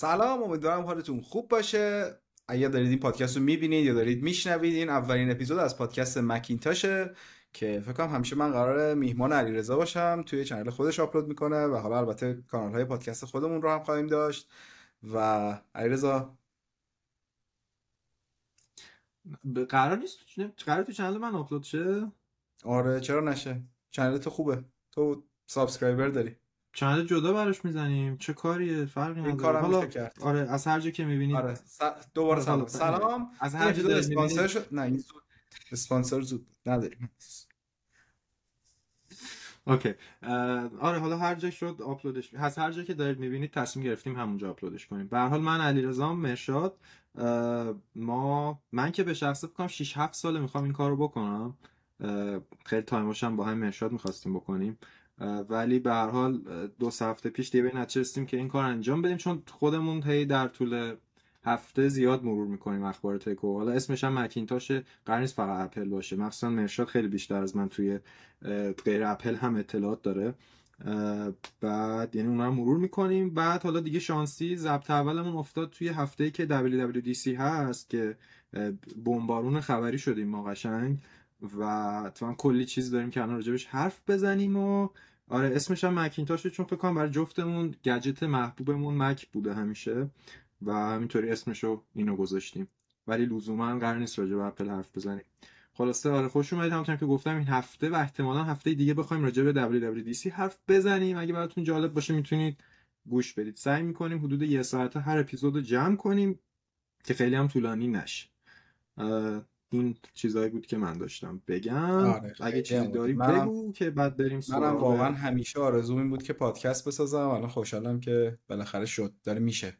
سلام امیدوارم حالتون خوب باشه. اگر دارید این پادکست رو می‌بینید یا دارید میشنوید این اولین اپیزود از پادکست مکینتاشه که فکر کنم همیشه من قرار میهمان علیرضا باشم توی channel خودش آپلود می‌کنه و حالا البته کانال های پادکست خودمون رو هم خواهیم داشت. و علیرضا؟ قرار نیست قرار تو channel من آپلود شه؟ آره چرا نشه؟ channel تو خوبه. تو subscriber داری. channel جدا براش می‌زنیم؟ چه کاریه؟ فرقی نداره. حالا کرد. آره از هر جا که می‌بینید آره. س... دوباره سلام. سلام. از هر جا اسپانسر شد؟ نه این زود. اسپانسر زود. نداریم. okay. آره حالا هر جا شد آپلودش از هر جا که دارید می‌بینید تصمیم گرفتیم همونجا آپلودش کنیم. به هر حال من علیرضا مرشاد ما من که به شخصه فکر کنم 6 7 ساله می‌خوام این کارو بکنم. خیلی time ش با هم مرشاد می‌خواستیم بکنیم. ولی به هر حال دو هفته پیش دیگه به نچستیم که این کار انجام بدیم چون خودمون هی در طول هفته زیاد مرور می‌کنیم اخبار tech و. حالا اسمش هم مکینتاشه قرار نیست فقط اپل باشه. مخصوصا مرشاد خیلی بیشتر از من توی غیر اپل هم اطلاعات داره. بعد یعنی اونها رو مرور می‌کنیم. بعد حالا دیگه شانسی ضبط اولمون افتاد توی هفته که WWDC هست که بمبارون خبری شدیم ما قشنگ. و تو کلی چیز داریم که الان راجبش حرف بزنیم و آره اسمش هم مکینتاشه چون فکر کنم برای جفتمون گجت محبوبمون مک بوده همیشه و همینطوری اسمشو اینو گذاشتیم. ولی لزوما قرار نیست راجع به اپل حرف بزنیم. خلاصه آره خوش اومدید. همونطور که گفتم این هفته و احتمالا هفته دیگه بخوایم راجع به WWDC حرف بزنیم. اگه براتون جالب باشه می‌تونید گوش بدید. سعی می‌کنیم حدود یه ساعته هر اپیزود جمع کنیم که خیلی هم طولانی نشه. این چیزایی بود که من داشتم بگم. آره اگه چیزی داری منم... بگو که بعد بریم سراغ منم واقعا همیشه آرزو این بود که پادکست بسازم. الان خوشحالم که بالاخره شد. داره میشه.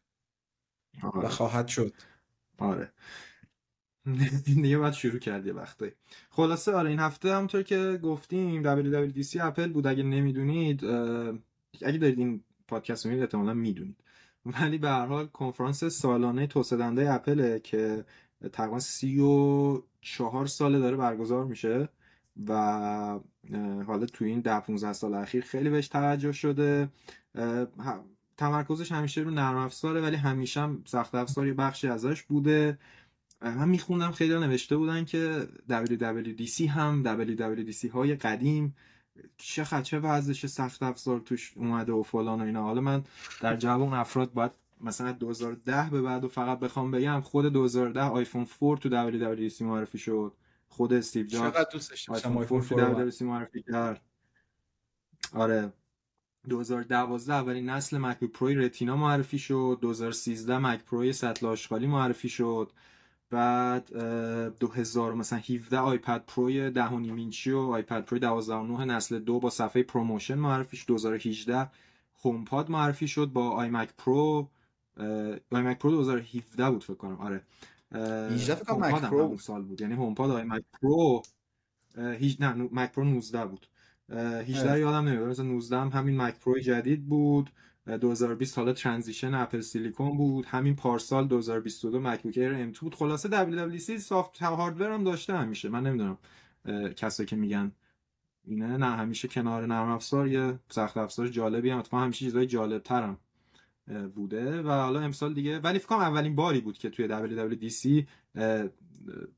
آره. و خواهد شد. آره. دیگه باید شروع کرد یه وقتی. خلاصه آره این هفته همونطور که گفتیم WWDC اپل بود. اگه نمی‌دونید اگه دارید این پادکست رو می‌دید احتمالا می‌دونید. ولی به هر حال کنفرانس سالانه توسعه دهنده اپل که تقریبا سی و چهار ساله داره برگزار میشه و حالا تو این ده 15 سال اخیر خیلی بهش توجه شده. تمرکزش همیشه رو نرم افزاره ولی همیشه هم سخت افزار یه بخشی ازش بوده. من میخوندم خیلی نوشته بودن که WWDC هم WWDC های قدیم چه خچه وضعش سخت افزار توش اومده و فلان و اینا. حالا من در جواب افراد باید مثلا 2010 به بعد و فقط بخوام بگم خود 2010 آیفون 4 تو WWDC معرفی شد. خود استیو جابز چقدر دوستش داشتم آیفون 4 تو WWDC معرفی کرد. آره. 2012 اولین نسل مک پرو رتینا معرفی شد. 2013 مک پرو سطل آشغالی معرفی شد. بعد 2000 مثلا 17 آیپد پرو 10 اینچی و آیپد پرو 12.9 نسل دو با صفحه ProMotion معرفی شد. 2018 هومپاد معرفی شد با آی مک پرو. آی مک پرو 2017 بود فکر کنم. آره. 18 فکر کنم مک پرو سال بود. یعنی هومپاد آی مک پرو هیچ نه مک پرو 19 بود. 18 یادم نمیاد. مثلا 19 هم همین مک پرو جدید بود. 2020 حالا transition اپل سیلیکون بود. همین پارسال 2022 مکبوک ایر M2 بود. خلاصه WWDC software hardware هم داشته همیشه. من نمی‌دونم کسایی که میگن اینه. نه همیشه کنار نرم افزار. یه سخت افزار جالبی هم. اتفاقا همیشه چیزای جالب ترم بوده. و حالا امسال دیگه ولی فکر کنم اولین باری بود که توی WWDC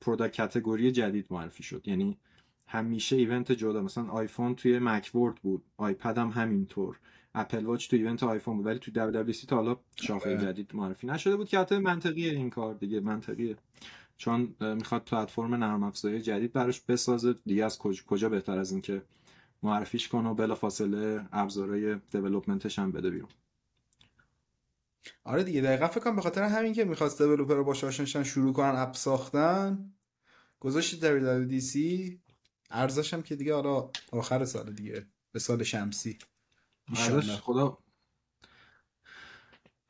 product category جدید معرفی شد. یعنی همیشه event جدا مثلا آیفون توی Macworld بود iPad هم همینطور. Apple Watch تو event iPhone بود ولی تو WWDC تا حالا شاخه آره. جدید معرفی نشده بود که حتی منطقیه این کار دیگه منطقیه چون می‌خواد پلتفرم نرم افزاری جدید براش بسازه. دیگه از کجا بهتر از اینکه معرفیش کنه و بلافاصله ابزارهای دیولپمنتش هم بده بیرون. آره دیگه دقیقا فکر کنم به خاطر همین که می‌خواست دیولپر رو باشه آشناشن شروع کنن اپ ساختن. گذاشت WWDC ارزش هم که دیگه حالا آخر سال دیگه به سال شمسی. خدا.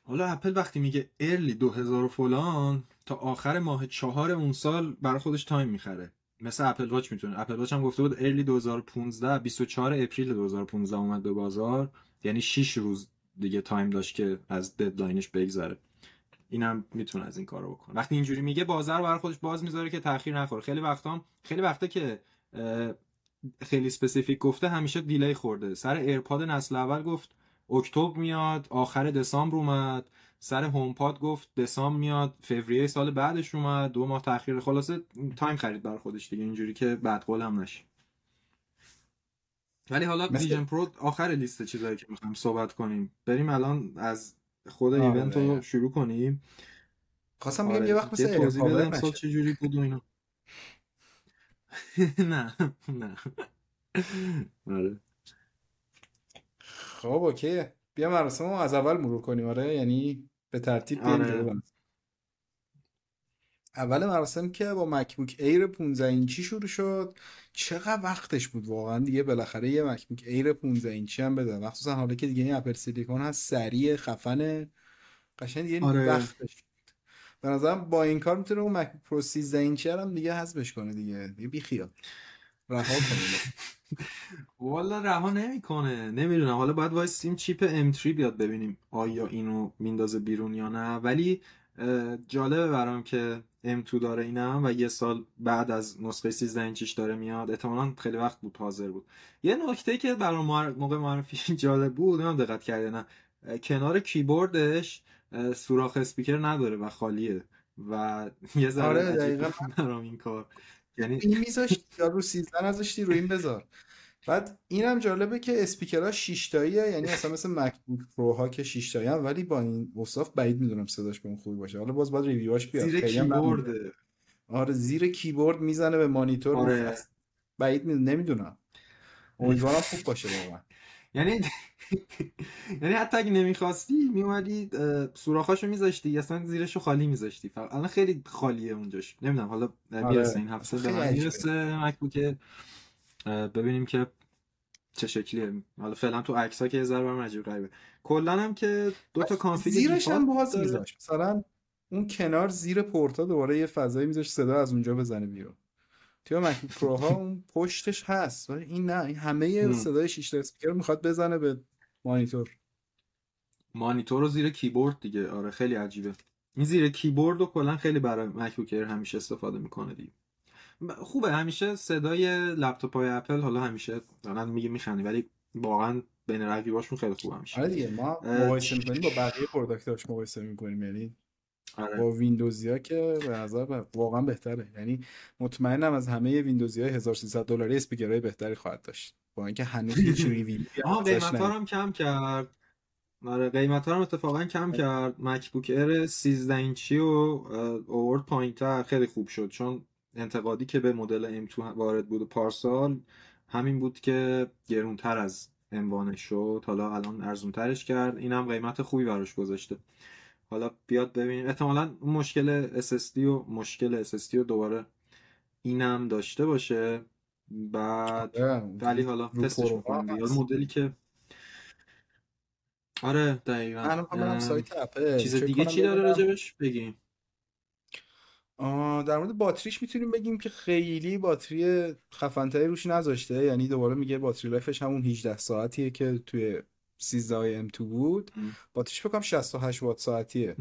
حالا اپل وقتی میگه early 2000 فلان تا آخر ماه چهار اون سال برای خودش time می‌خره. مثل Apple Watch می‌تونه. Apple Watch هم گفته بود early 2015 24 April 2015 اومد به بازار. یعنی 6 روز دیگه time داشت که از deadline ش بگذره. اینم می‌تونه از این کارو بکنه. وقتی اینجوری میگه بازار برای خودش باز می‌ذاره که تاخیر نخوره. خیلی وقتا خیلی وقتا که خیلی specific گفته همیشه delay خورده. سر AirPod نسل اول گفت اکتبر میاد آخر دسامبر اومد. سر HomePod گفت دسام میاد فوریه سال بعدش اومد دو ماه تاخیر. خلاصه time خرید بر خودش دیگه. اینجوری که بدقولم نشه. ولی حالا مثل- Vision Pro آخر لیست چیزایی که می‌خوایم صحبت کنیم بریم الان از خود آره، event رو دقیقاً. شروع کنیم خواستم بگم آره، یه وقت مثل یه توضیح بده امسال نشه. چجوری بود و اینا نه نه آره خب اوکی بیا مراسم رو از اول مرور کنیم آره یعنی به ترتیب بیایم آره. بریم. اول مراسم که با MacBook Air 15 اینچی شروع شد. چقدر وقتش بود واقعا دیگه؟ بالاخره یه MacBook Air 15 اینچی هم بده مخصوصا حالا که دیگه این Apple Silicon هست سریع خفنه. قشنگ دیگه آره. وقتش بود. به نظرم با این کار می‌تونه اون MacBook Pro 13 اینچی هم دیگه حذفش کنه دیگه. دیگه بی خیال. رها کنه. والا رها نمی‌کنه. نمی‌دونم. حالا باید وایسیم chip M3 بیاد ببینیم آیا اینو میندازه بیرون یا نه. ولی جالبه برام که M2 داره اینم و یه سال بعد از نسخه 13 اینچیش داره میاد. احتمالا خیلی وقت بود حاضر بود. یه نکته که معر- موقع معرفی جالب بود نمی‌دونم دقت کرده نه؟ کنار کیبوردش سوراخ اسپیکر نداره و خالیه و یه ذره آره، دقیقاً. برام این کار. یعنی این میذاشتی یا رو 13 نذاشتی رو این بذار. بعد اینم جالبه که اسپیکرها 6 تاییه یعنی اصلا مثل MacBook Pro ها که 6 تایی هم ولی با این اوصاف بعید می‌دونم صداش به اون خوبی باشه. حالا باز باید review اش بیاد. زیر. کیبورده آره زیر کیبورد می‌زنه به مانیتور. آره. بعید می... نمی‌دونم. امیدوارم خوب باشه واقعا. یعنی یعنی حتی اگه نمی‌خواستی میومدی سوراخاشو میذاشتی اصلا زیرشو خالی میذاشتی. الان خیلی خالیه اونجاش. نمی‌دونم حالا آره. می‌رسه این هفته به من. می‌رسه MacBook ببینیم که چه شکلیه. حالا فعلا تو عکس ها که یه ذره برام عجیب غریبه. کلا هم که دو تا config زیرش هم باز داره. میذاشت مثلا اون کنار زیر پورتا دوباره یه فضایی میذاشت صدا از اونجا بزنه بیرون. توی MacBook Pro ها اون پشتش هست ولی این نه این همه هم. صدای 6 تا اسپیکر می‌خواد بزنه به مانیتور. مانیتور رو زیر کیبورد دیگه. آره خیلی عجیبه. این زیر کیبورد رو کلا خیلی برای MacBook همیشه استفاده می‌کنه دیگه. خوبه. همیشه صدای لپتاپ های اپل حالا همیشه دارن میگه میخندی ولی واقعا بین رقیباشون خیلی خوب همیشه. آره دیگه ما مقایسه می‌کنیم با بقیه product اش مقایسه می‌کنیم. یعنی آره. با ویندوزی ها که به نظر واقعا بهتره. یعنی مطمئنم از همه ویندوزی های 1300 دلاری اسپیکرهای بهتری خواهد داشت. با اینکه هنوز هیچ review ی آها قیمت. هم کم کرد. آره قیمت هم اتفاقا کم کرد. مکبوک ایر 13 اینچی و اوورد پایینتر. خیلی خوب شد. چون انتقادی که به مدل M2 وارد بود پارسال همین بود که گرونتر از M1 شد. حالا الان ارزونترش کرد. اینم قیمت خوبی براش گذاشته. حالا بیاد ببینیم. احتمالا اون مشکل SSD و مشکل SSD رو دوباره اینم داشته باشه. بعد آره، ولی حالا تستش. حالا مدلی که آره دقیقا. من سایت چیز دیگه چی داره. راجبش؟ بگیم. آه، در مورد باتریش می‌تونیم بگیم که خیلی باتری خفنتری روش نذاشته یعنی دوباره میگه باتری لایفش همون 18 ساعتیه که توی 13 M2 بود ام. باتریش فکر کنم 68 وات ساعتیه.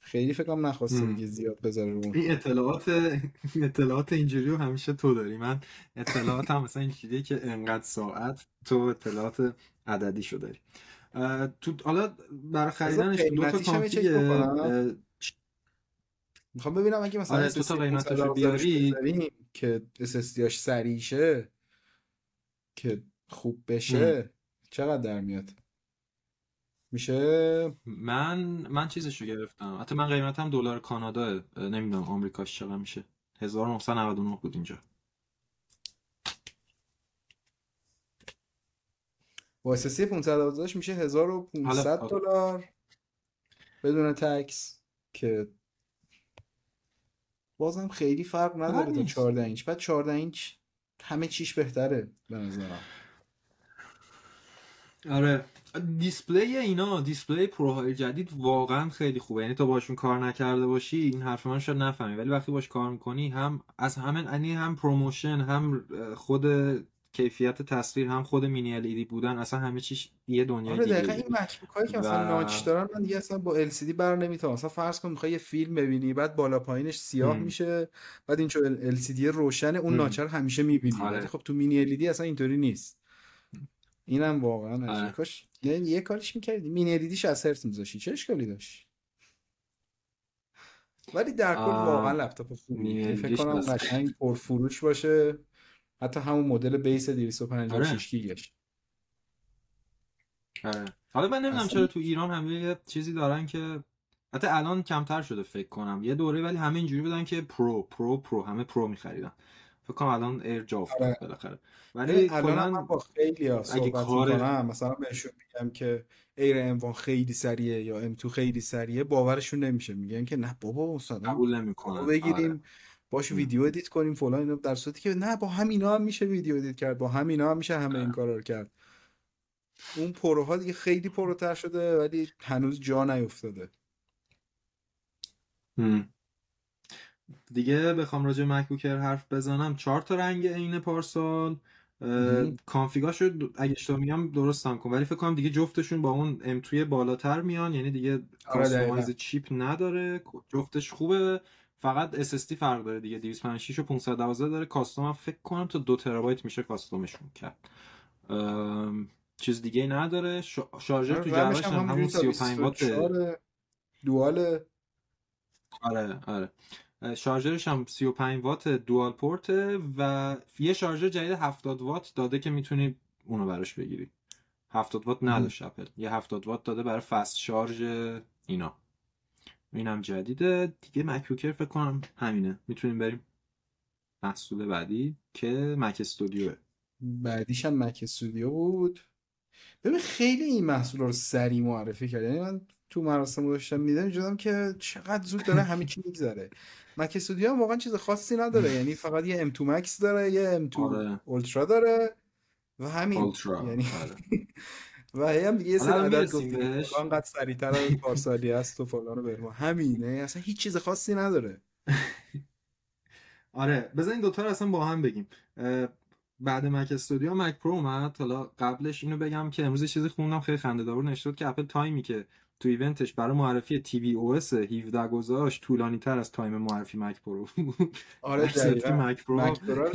خیلی فکر کنم نخواسته ام. دیگه زیاد بذاره رو این اطلاعات اطلاعات اینجوری رو همیشه تو داری من اطلاعات هم مثلا اینجوریه که انقدر ساعت تو اطلاعات عددی شو داری تو حالا برای خریدنش دو تا کانفیگ بکنم. اه، می‌خوام ببینم اگه مثلا آره، دو تا قیمتاشو 512 بیاری. که SSD هاش سریع شه که خوب بشه چقدر در میاد؟ میشه؟ من من چیزشو گرفتم. حتی من قیمتم دلار کانادا نمی‌دونم آمریکاش چقدر میشه. 1999 بود اینجا. با SSD 512 میشه 1500 حالا- دلار. بدون tax که بازم خیلی فرق نداره تا نیست. 14 اینچ. بعد 14 اینچ همه چیش بهتره به نظرم. آره. display اینا display Pro های جدید واقعا خیلی خوبه. یعنی تا باشون کار نکرده باشی این حرف من شاید نفهمی. ولی وقتی باش کار می‌کنی هم از همین یعنی هم ProMotion هم خود کیفیت تصویر هم خود مینی ال بودن اصلا همه چیش یه دنیا آره دیگه دقیقا این مکبوک هایی که مثلا و- ناچ دارن من دیگه اصلا با LCD بر نمی‌تونم مثلا فرض کن می‌خوای یه فیلم ببینی بعد بالا پایینش سیاه هم. میشه بعد این چون LCD روشن اون هم. ناچه رو همیشه می‌بینی آره. خب تو مینی LED اصلا اینطوری نیست اینم واقعا. آره. کاش یه, یه کاریش می‌کردی مینی الیدیش از هرتز میذاشی چه اشکالی داشت ولی در کل واقعا لپتاپ خوبیه یعنی فکر الیدیش کنم. قشنگ پرفروش باشه حتی همون مدل base 256 گیگش. آره. حالا من نمی‌دونم اصلا- چرا تو ایران همه یه چیزی دارن که حتی الان کمتر شده فکر کنم. یه دوره ولی همه اینجوری بودن که Pro Pro Pro همه Pro میخریدن. فکر کنم الان Air جا افتاد آره. بالاخره. ولی الان من با خیلی ها صحبت کار- می‌کنم مثلا بهشون میگم که Air M خیلی سریعه یا M2 خیلی سریعه باورشون نمیشه. میگن که نه بابا مثلا قبول نمی‌کنن. ما بگیریم آره. باش. ویدیو edit کنیم فلان اینا در صورتی که نه با همینا هم میشه ویدیو edit کرد با همینا هم میشه همه این کارا رو کرد اون Pro ها دیگه خیلی pro تر شده ولی هنوز جا نیفتاده. دیگه بخوام راجع MacBook Air حرف بزنم چهار تا رنگ عین پارسال. config اشو اگه اشتباه میگم درستم کن ولی فکر کنم دیگه جفتشون با اون M2 ی بالاتر میان یعنی دیگه آره، customize. chip نداره جفتش خوبه فقط SSD فرق داره دیگه. 256 و 512 داره. کاستوم هم فکر کنم تا دو ترابایت میشه کاستومشون کرد. چیز دیگه نداره. شا- شارژر تو رمش جعبهش هم هم همون همونجوری تا 35 واته 24 دوال. آره آره. شارژرش هم 35 وات دوال پورته و یه شارژر جدید 70 وات داده که می‌تونی اونو براش بگیری. 70 وات نداشت اپل. یه 70 وات داده برای فست شارژ اینا. اینم جدیده. دیگه مکبوکر فکر کنم همینه. می‌تونیم بریم محصول بعدی که مک استودیوه. بعدیش هم مک استودیو بود. ببین خیلی این محصول رو سریع معرفی کرد. یعنی من تو مراسم داشتم میدم دیدم که چقدر زود داره همه چی میگذره. مک استودیو هم واقعا چیز خاصی نداره. یعنی فقط یه M2 Max داره یه M2 آره. Ultra داره و همین. اولترا یعنی آره. و هی هم دیگه یه سری عدد گفتیم قد سریعتر از پارسالی است و فلان و بهمان همینه اصلا هیچ چیز خاصی نداره. آره این دوتا رو اصلا با هم بگیم. بعد Mac Studio Mac Pro اومد. حالا قبلش اینو بگم که امروز چیزی خوندم خیلی خنده دار بود که Apple time ی که تو event ش برای معرفی tvOS 17 گذاشت طولانی تر از time معرفی Mac Pro بود. آره دقیقاً. Mac Pro Mac Pro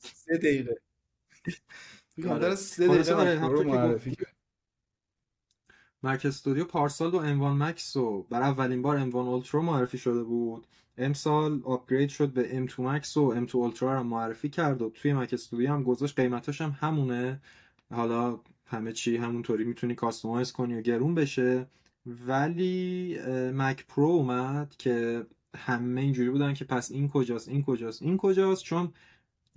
سه دقیقه. آره. آره. سه خلاصه دقیقه آره، مک استودیو پارسال و M1 مکس رو برای اولین بار M1 اولترا معرفی شده بود. امسال upgrade شد به M2 مکس و M2 اولترا رو معرفی کرد و توی مک استودیو هم گذاشت. قیمتاش هم همونه. حالا همه چی همونطوری می‌تونی customize کنی و گرون بشه. ولی مک پرو اومد که همه اینجوری بودن که پس این کجاست این کجاست این کجاست؟ چون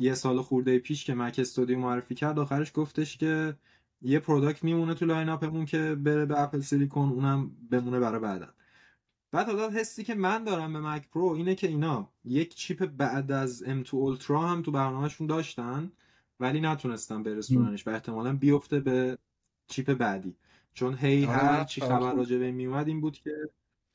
یه سال خورده پیش که مک استودیو معرفی کرد آخرش گفتش که یه product میمونه تو lineup مون که بره به اپل سیلیکون اونم بمونه برای بعدن. بعد حالا حسی که من دارم به مک پرو اینه که اینا یک چیپ بعد از M2 اولترا هم تو برنامهشون داشتن ولی نتونستن برسوننش و احتمالا بیفته به چیپ بعدی. چون هی آره، هر نه، چی کار خبر خوب. راجع به این میومد این بود که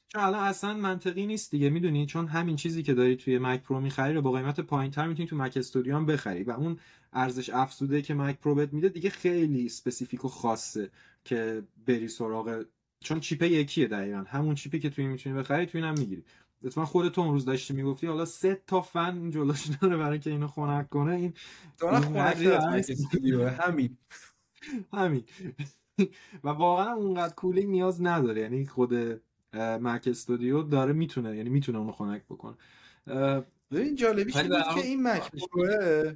چون الان اصلا منطقی نیست دیگه می‌دونی؟ چون همین چیزی که داری توی مک پرو می‌خری رو با قیمت پایینتر می‌تونی تو مک استودیو هم بخری و اون ارزش افزوده که مک پرو بهت میده دیگه خیلی specific و خاصه که بری سراغ چون چیپ یکیه دقیقا. همون چیپی که توی می‌تونی بخری توی اینم می‌گیری. اتفاقا خودت اون روز داشتی می‌گفتی حالا سه تا فن جلوش داره برای که اینو خنک کنه این. استودیو همین. همین. و واقعا اونقدر cooling نیاز نداره. یعنی خود مک استودیو داره می‌تونه یعنی می‌تونه اونو خنک بکنه ببین این بود که این مک پروه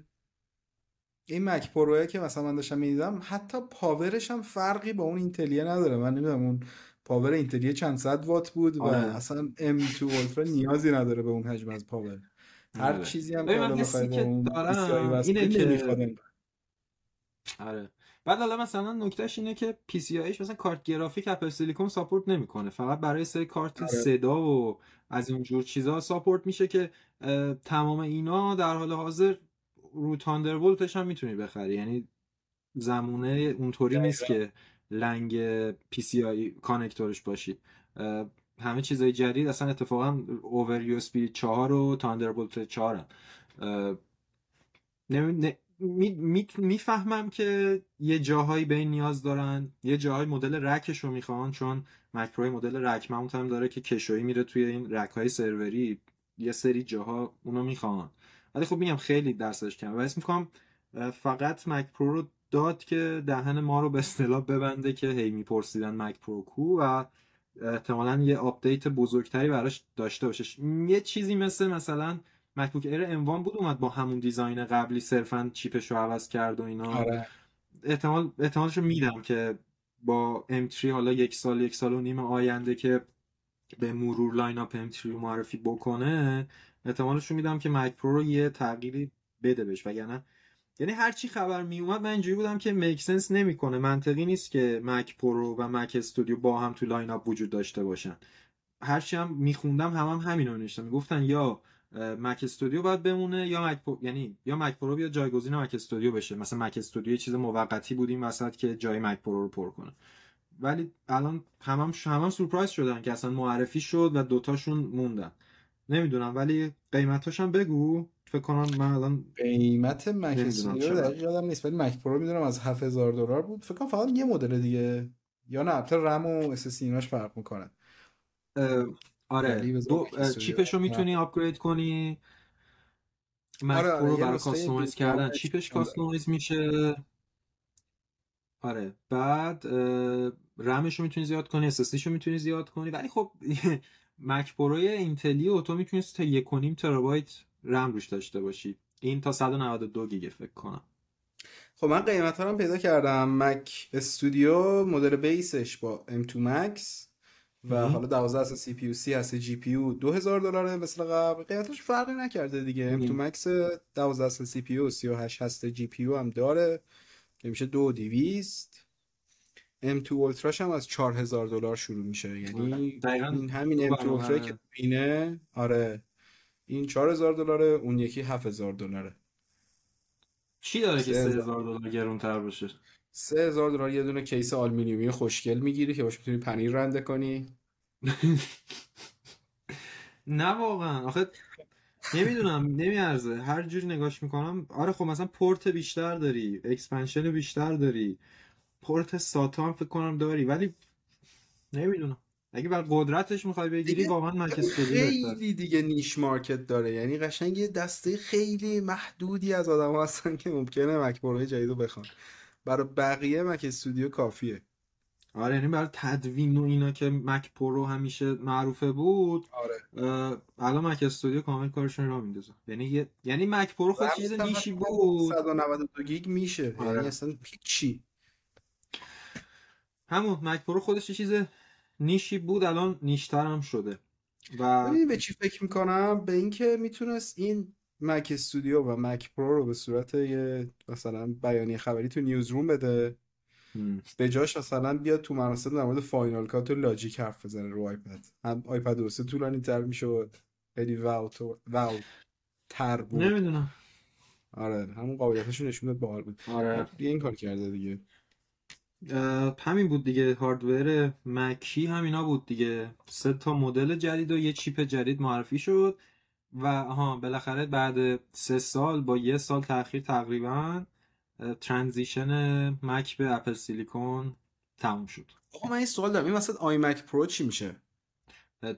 این مک پروه که مثلا من داشتم می‌دیدم حتی power ش هم فرقی با اون اینتلیه نداره من نمی‌دونم اون power اینتلیه چند صد وات بود و آره. اصلا M2 اولترا نیازی نداره به اون حجم از power هر آره. چیزی هم که دارم اینه که-. آره بعد حالا مثلا نکتهش اینه که PCI ش مثلا کارت گرافیک اپل سیلیکون support نمی‌کنه فقط برای سری کارت آره. صدا و از اینجور چیزا support میشه که تمام اینا در حال حاضر رو تاندربولتش هم می‌تونی بخری یعنی زمونه اونطوری نیست که لنگ PCI connector ش باشی همه چیزای جدید اصلا اتفاقا over USB 4 و تاندربولت 4 هم. نمی- نه- می- می- می‌فهمم که یه جاهایی به این نیاز دارن یه جاهای مدل rack ش رو می‌خوان چون مک پرو مدل rack mount هم داره که کشویی میره توی این rack های سروری یه سری جاها اونو می‌خوان. ولی خب میگم خیلی درصدش کمه. و اسم می‌کنم فقط مک پرو رو داد که دهن ما رو به اصطلاح ببنده که هی میپرسیدن مک پرو کو و احتمالا یه آپدیت بزرگتری براش داشته باشه. یه چیزی مثل مثلا مکبوک ایر M1 بود اومد با همون design قبلی صرفا چیپش رو عوض کرد و اینا. آره. احتمال احتمالش رو میدم که با M3 حالا یک سال یک سال و نیم آینده که به مرور lineup M3 رو معرفی بکنه احتمالش رو میدم که مک پرو رو یه تغییری بده بهش. وگرنه یعنی هر چی خبر می اومد من اینجوری بودم که make sense نمی‌کنه. منطقی نیست که مک پرو و مک استودیو با هم تو lineup وجود داشته باشن. هرچی هم میخوندم هم, هم همین رو نوشتم. می‌گفتن یا مک استودیو باید بمونه یا مک پرو یعنی یا مک پرو بیاد جایگزین مک استودیو بشه. مثلا مک استودیو چیز موقتی بود این وسط که جای مک پرو رو پر کنه. ولی الان همم همم سورپرایز شدن که اصلا معرفی شد و دوتاشون موندن. نمی‌دونم ولی قیمتاش هم بگو. فکر کنم من الان قیمت مک استودیو. دقیق یادم نیست ولی مک پرو می‌دونم از 7000 دلار بود. فکر کنم فقط یه مدل دیگه. یا نه البته رم و SSD ایناش فرق می‌کنه. آره بذار دو چیپش رو می‌تونی upgrade کنی؟ مک آره، آره، پرو یه برای نسخه customize کردن. چیپش آره. customize میشه. آره بعد رمش رو می‌تونی زیاد کنی SSD رو می‌تونی زیاد کنی. ولی خب مک پروی اینتلی و تو می‌تونی تا یک و نیم ترابایت رم روش داشته باشی. این تا 192 گیگه فکر کنم. خب من قیمت رو هم پیدا کردم. مک استودیو مدل base ش با M2 Max. و. حالا 12 هست سی پی یو 30 هست جی پی یو 2000 دلاره مثل قبل. قیمتش فرقی نکرده دیگه. M2 مهم. Max 12 هست سی پی یو 38 هست جی پی یو هم داره. که میشه 2200 M2 اولتراش هم از 4000 دلار شروع میشه. یعنی دقیقاً این همین تو M2 اولترا که اینه آره. این 4000 دلاره اون یکی 7000 دلاره. چی داره که 3000 3000 دلار گرونتر باشه؟ 3000 دلار یه دونه کیس آلومینیومی خوشگل می‌گیری که باش می‌تونی پنیر رنده کنی. نه واقعا. آخه نمی‌دونم نمیارزه. هر جور نگاش می‌کنم آره خب مثلا پورت بیشتر داری expansion بیشتر داری پورت SATA هم فکر کنم داری ولی نمی‌دونم. اگه بر قدرتش می‌خوای بگیری واقعا بهتر خیلی دیگه niche market داره. یعنی قشنگ یه دسته خیلی محدودی از آدم هستن که ممکنه مک پروی جدید رو بخوان. برای بقیه مک استودیو کافیه. آره یعنی برای تدوین و اینا که مک پرو همیشه معروفه بود آره. الان مک استودیو کامل کارشون رو میندازه. یعنی یه... یعنی مک پرو خودش چیز رمزش هم نیشی بود. 192 گیگ میشه. یعنی آره. اصلا هیچی. همون مک پرو خودش چیز niche ی بود الان niche تر هم شده. و ببین به چی فکر می‌کنم؟ به اینکه می‌تونست این Mac Studio و Mac Pro رو به صورت یه مثلا بیانیه خبری تو newsroom بده. به جاش مثلا بیاد تو مراسم در مورد Final Cut و Logic حرف بزنه رو iPad هم iPadOS طولانی تر می‌شد خیلی wow تو wow تر بود. نمی‌دونم. آره همون قابلیتاشو نشون داد باحال بود. آره. دیگه این کار کرده دیگه. همین بود دیگه. hardware Mac ی همینا بود دیگه. سه تا مدل جدید و یه chip جدید معرفی شد. و ها بالاخره بعد سه سال با یه سال تاخیر تقریبا transition Mac به Apple Silicon تموم شد. آقا من این سوال دارم. این مثلا iMac Pro چی میشه؟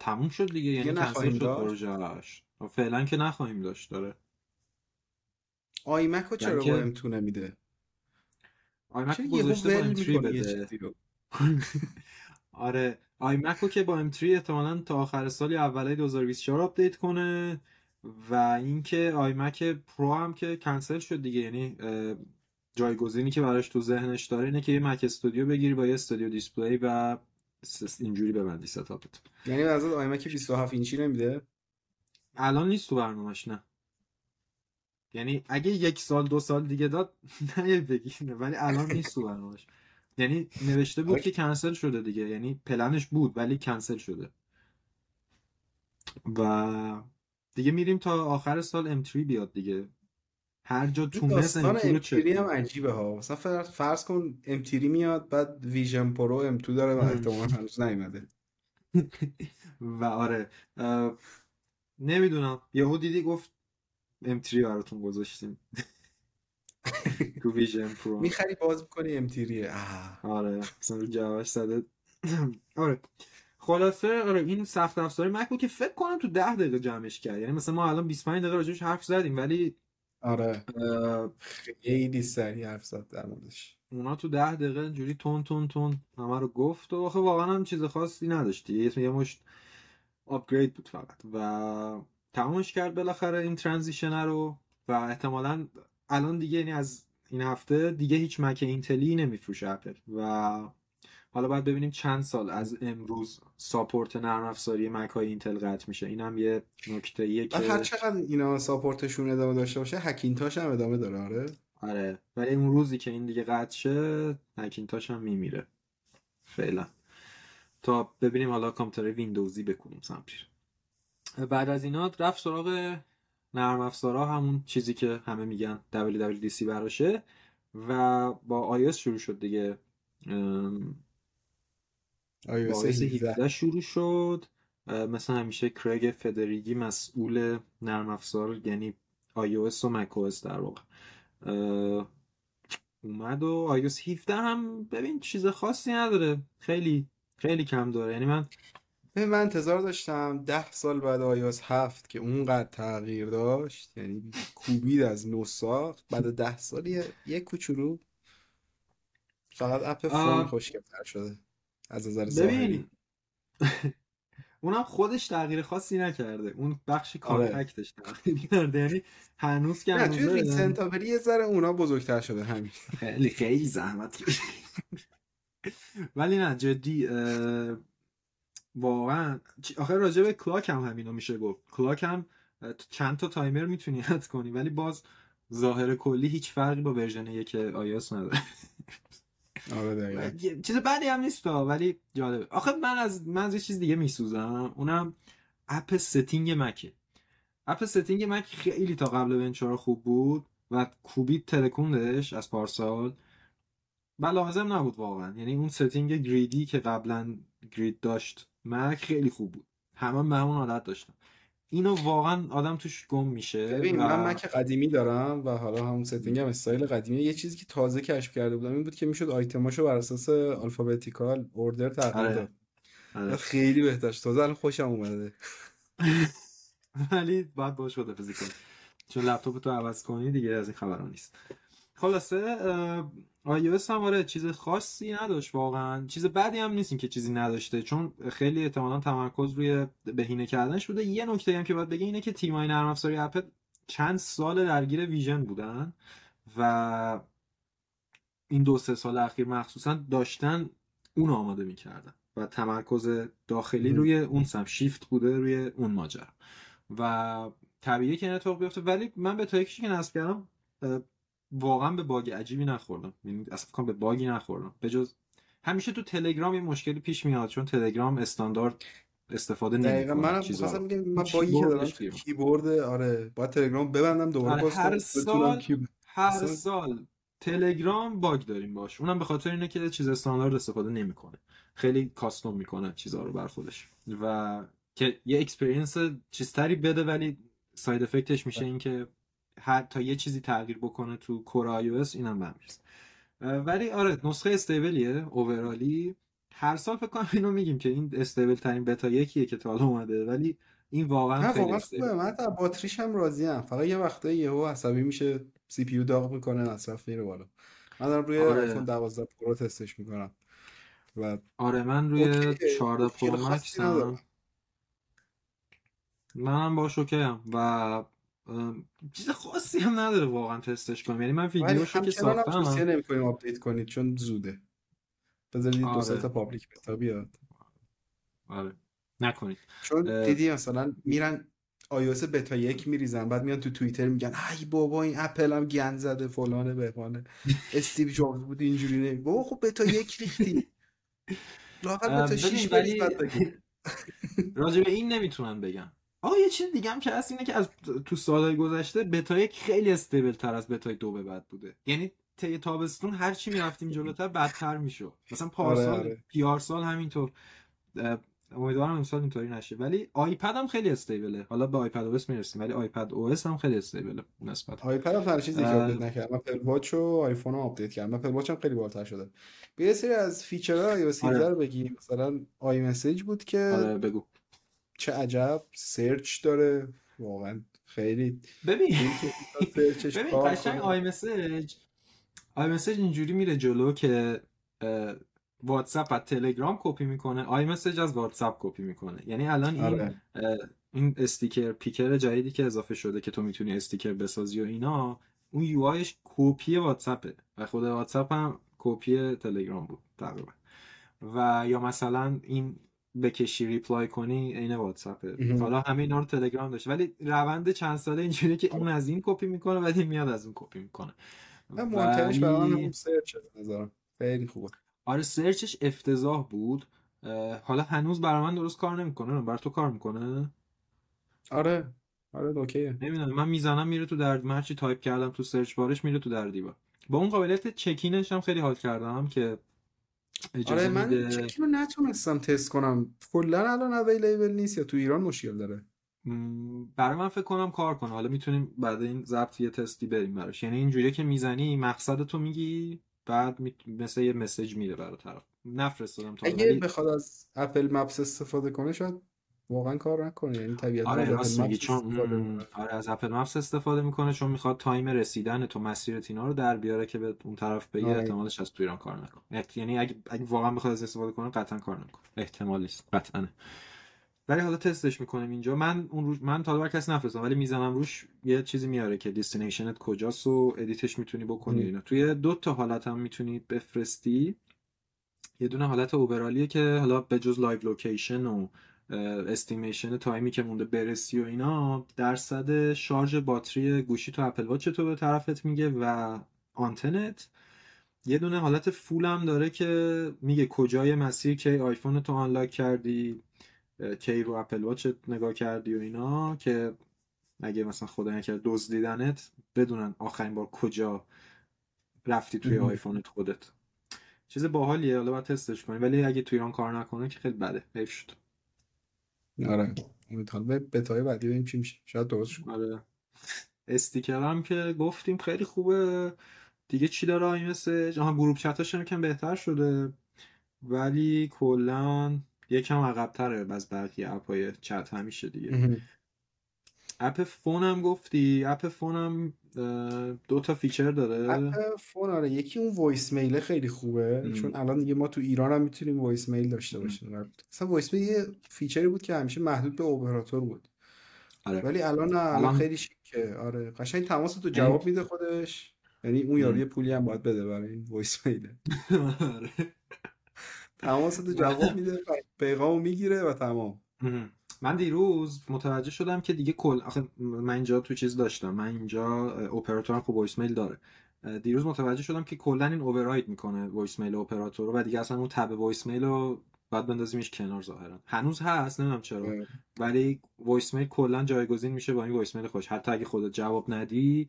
تموم شد دیگه یعنی کنسل شد پروژهش فعلا که نخواهیم داشت داره. iMac رو یعنی چرا با که تو نمیده؟ رو یهو گذاشته با ول M3 می‌کنه یه بده. چیزی رو؟ آره. iMac رو که با M3 احتمالا تا آخر سال یا اولای 2024 update کنه و اینکه iMac Pro هم که کنسل شد دیگه یعنی جایگزینی که براش تو ذهنش داره اینه که یه Mac Studio بگیری با یه Studio Display و اینجوری ببندی ستاپت یعنی از iMac 27 اینچی نمیده؟ الان نیست تو برنامهش نه. یعنی اگه یک سال دو سال دیگه داد نه بگی ولی الان نیست تو برنامهش. یعنی نوشته بود که. کنسل شده دیگه. یعنی پلنش بود ولی کنسل شده. و دیگه میریم تا آخر سال M3 بیاد دیگه. هر جا تونست داستان M2 رو هم عجیبه ها. مثلا فر- فرض کن M3 میاد بعد Vision Pro M2 داره و. احتمال هنوز نیومده. و آره. نمی‌دونم. یهو دیدی گفت M3 براتون گذاشتیم. تو Vision Pro می‌خری باز می‌کنی M3 ه آه. آره مثلا رو جعبه‌ش زده. آره. خلاصه آره این سخت افزاری مک بود که فکر کنم تو 10 دقیقه جمعش کرد. یعنی مثلا ما الان 25 دقیقه راجعش حرف زدیم ولی آره. خیلی سریع حرف زد در موردش. اونا تو ده دقیقه اینجوری تون تون تون همه رو گفت و آخه واقعا هم چیز خاصی نداشتی. یه مشت آپگرید بود فقط. و تمامش کرد بالاخره این ترانزیشن رو و احتمالا الان دیگه یعنی از این هفته دیگه هیچ Mac Intel ی نمیفروشه اپل. و حالا باید ببینیم چند سال از امروز support نرم افزاری Mac های Intel قطع میشه. اینم یه نکته ایه که هر چقدر اینا support شون ادامه داشته باشه Hackintosh هم ادامه داره آره. آره. ولی اون روزی که این دیگه قطع شه Hackintosh هم میمیره. فعلا. تا ببینیم حالا کامپیوتر ویندوزی بکنیم سمپیر بعد از اینا رفت سراغ نرم افزارها همون چیزی که همه میگن WWDC براشه و با iOS شروع شد دیگه. iOS 17 شروع شد. مثلا همیشه کرگ فدریگی مسئول نرم افزار یعنی iOS و macOS در واقع. اومد و iOS 17 هم ببین چیز خاصی نداره. خیلی خیلی کم داره. یعنی من من انتظار داشتم ده سال بعد آیاس هفت که اونقدر تغییر داشت یعنی کوبید از نو ساخت بعد ده سال یه, یه کوچولو. فقط اپ فون خوشگلتر شده از نظر ظاهری. اونم خودش تغییر خاصی نکرده. اون بخش کانتکتش تغییر کرده یعنی هنوز که نه توی ریسنتابلی یه ذره اونا بزرگتر شده همین. خیلی خیلی زحمت ولی نه جدی واقعا. آخه راجع به clock هم همینو میشه گفت. Clock هم چند تا تایمر می‌تونی add کنی ولی باز ظاهر کلی هیچ فرقی با version یک iOS نداره. آره چیز بعدی هم نیست ولی جالبه آخه من از من از یه چیز دیگه میسوزم. اونم app setting Mac ه app setting Mac خیلی تا قبل Ventura خوب بود و کوبید ترکوندش از پارسال. و لازم نبود واقعا. یعنی اون setting grid ی که قبلا grid داشت Mac خیلی خوب بود. همه به همون عادت داشتم اینو واقعا آدم توش گم میشه ببین و... من Mac قدیمی دارم و حالا همون setting هم استایل قدیمی. یه چیزی که تازه کشف کرده بودم این بود که می‌شد آیتماشو بر اساس alphabetical order تغییر آره. داد. آره. خیلی بهتر تازه الان خوشم اومده. ولی باید باش خدافظی کنی. چون لپتاپ تو عوض کنی دیگه از این خبران نیست. خلاصه iOS هم آره چیز خاصی نداشت واقعا. چیز بدی هم نیست که چیزی نداشته چون خیلی احتمالا تمرکز روی بهینه کردنش بوده. یه نکته هم که باید بگه اینه که تیمای نرم افزاری اپل چند سال درگیر ویژن بودن و این دو سه سال اخیر مخصوصا داشتن اون آماده می‌کردن و تمرکز داخلی روی اون سم شیفت بوده روی اون ماجرا. و طبیعیه که این اتفاق بیفته. ولی من به تا یکیشی که نصب کردم واقعا به bug عجیبی نخوردم. یعنی اصلا به bug ی نخوردم. به جز همیشه تو Telegram یه مشکلی پیش میاد چون Telegram استاندارد استفاده نمی‌کنه. من خواستم بگم من bug ی که دارم کیبورد آره با Telegram ببندم دوباره آره هر سال هر سال Telegram bug داریم باش. اونم به خاطر اینه که چیز استاندارد استفاده نمی‌کنه. خیلی custom می‌کنه چیزها رو بر خودش. و که یه experience چیزتری بده ولی side effect ش میشه اینکه هر تا یه چیزی تغییر بکنه تو core آی اینم به ولی آره نسخه stable یه overall ی هر سال فکر کنم اینو میگیم که این stable ترین بتا یکیه که تا حالا اومده ولی این واقعا خیلی stable. من تا باتریش هم راضی ام فقط یه وقته یهو عصبی میشه CPU داغ می‌کنه مصرف میره بالا. من دارم روی آره. آیفون 12 Pro test ش می‌کنم. و آره من روی 14 Pro Max منم باش OK و چیز خاصی هم نداره واقعا تستش کنم. یعنی من ویدیوشو که ساختم توصیه نمی‌کنیم update کنید چون زوده. بذارید آره. دو سه تا public beta بیاد. آره. نکنید. چون دیدی مثلا میرن iOS beta یک میریزن بعد میان تو توییتر میگن ای بابا این اپل هم گند زده فلانه بهمانه. استیو جابز بود اینجوری نمی بابا خب بتا یک ریختی. لاقل بتا 6 ولی راجع به این نمی‌تونن بگم آقا یه چیز دیگه هم که هست اینه که از تو سالهای گذشته بتا یک خیلی stable تر از بتای دو به بعد بوده. یعنی طی تابستون هر چی می‌رفتیم جلوتر بدتر می‌شد. مثلا پارسال آره آره. پیار سال همینطور. امیدوارم امسال اینطوری نشه. ولی iPad هم خیلی stable ه. حالا به iPadOS می‌رسیم ولی iPadOS هم خیلی stable ه نسبت iPad هم هر چیزی که update نکردم من Apple Watch و آیفون رو update کردم. من Apple Watch هم خیلی بالاتر شده. یه سری از feature ها یا سیزر آره. بگیم. مثلا iMessage بود که آره بگو. چه عجب search داره. واقعا خیلی ببین. ببین قشنگ. iMessage iMessage اینجوری میره جلو که واتساپ از Telegram کپی می‌کنه. iMessage از واتساپ کپی می‌کنه. یعنی الان این آره. این sticker picker جدیدی که اضافه شده که تو می‌تونی استیکر بسازی و اینا اون UI ش کپی واتساپه و خود واتساپ هم کپی تلگرام بود تقریبا. و یا مثلا این بکشی reply کنی عین واتساپه. مهم. حالا همه اینا رو تلگرام داشت. ولی روند چند ساله اینجوریه که اون از این کپی می‌کنه بعد این میاد از اون کپی می‌کنه. مهمترینش برای به نظرم. خیلی خوبه. آره search ش افتضاح بود. حالا هنوز برای من درست کار نمی‌کنه. برای تو کار می‌کنه؟ آره. آره okay ه. نمی‌دونم. من می‌زنم میره تو در من هرچی تایپ کردم تو search bar ش میره تو در دیوار با اون قابلیت check in ش هم خیلی حال کردم که آره من میده. check in رو نتونستم تست کنم؟ کلا الان available نیست یا تو ایران مشکل داره؟ برای من فکر کنم کار کنه. حالا می‌تونیم بعد این ضبط یه تستی بریم براش. یعنی اینجوریه که می‌زنی مقصد تو میگی بعد می... مثل یه message میره برای طرف. نفرستادم تا اگه ولی بخواد از Apple Maps استفاده کنه شاید واقعا کار نکنه یعنی طبیعتا آره راست میگی چون آره از Apple Maps استفاده می‌کنه چون می‌خواد time رسیدن تو مسیرت اینا رو در بیاره که به اون طرف بگه آره. احتمالش از تو ایران کار نکنه. احت- یعنی اگه اگه واقعا بخواد از استفاده کنه قطعا کار نمی‌کنه. احتمال نیست قطعا. ولی حالا تستش می‌کنیم اینجا. من اون روش من تا کسی نفرستم ولی می‌زنم روش یه چیزی میاره که destination ت کجاست و edit ش می‌تونی بکنی. اینا. توی دو تا حالت هم می‌تونی بفرستی. یه دونه حالت overall یه که حالا به جز live location و estimation time ی که مونده برسی و اینا درصد شارژ باتری گوشی تو Apple Watch تو به طرفت میگه و آنتنت. یه دونه حالت full هم داره که میگه کجای مسیر کی آیفون تو unlock کردی کی رو Apple Watch نگاه کردی و اینا که اگه مثلا خدا نکرد دزدیدنت بدونن آخرین بار کجا رفتی توی. آیفونت خودت. چیز باحالیه حالا باید تستش کنی ولی اگه تو ایران کار نکنه که خیلی بده. حیف شد. آره. امیدوارم. به بتای بعدی ببینیم چی میشه. شاید درست آره. استیکر هم که گفتیم خیلی خوبه. دیگه چی داره iMessage؟ آها group chat اش هم یکم بهتر شده. ولی کلا یکم عقب‌تره. از بقیه app ای چت همیشه دیگه. app phone هم گفتی. app phone هم دو تا feature داره. phone آره یکی اون voicemail ه خیلی خوبه ام، چون الان دیگه ما تو ایران هم می‌تونیم voicemail داشته باشیم. اصلا voicemail یه feature ی بود که همیشه محدود به اپراتور بود. آره. ولی الان الان خیلی شیکه. آره قشنگ تماس تو یعنی جواب میده خودش. یعنی اون. یه پولی هم باید بده برای این voicemail ه آره. تماس تو جواب میده پیغامو می‌گیره و تمام. من دیروز متوجه شدم که دیگه کل آخه من اینجا تو چیز داشتم من اینجا اپراتورم خب voicemail داره دیروز متوجه شدم که کلا این override می‌کنه voicemail اپراتور رو و دیگه اصلا اون tab voicemail رو باید بندازیمش کنار ظاهرا. هنوز هست نمی‌دونم چرا اه. ولی voicemail کلا جایگزین میشه با این voicemail خودش. حتی اگه خودت جواب ندی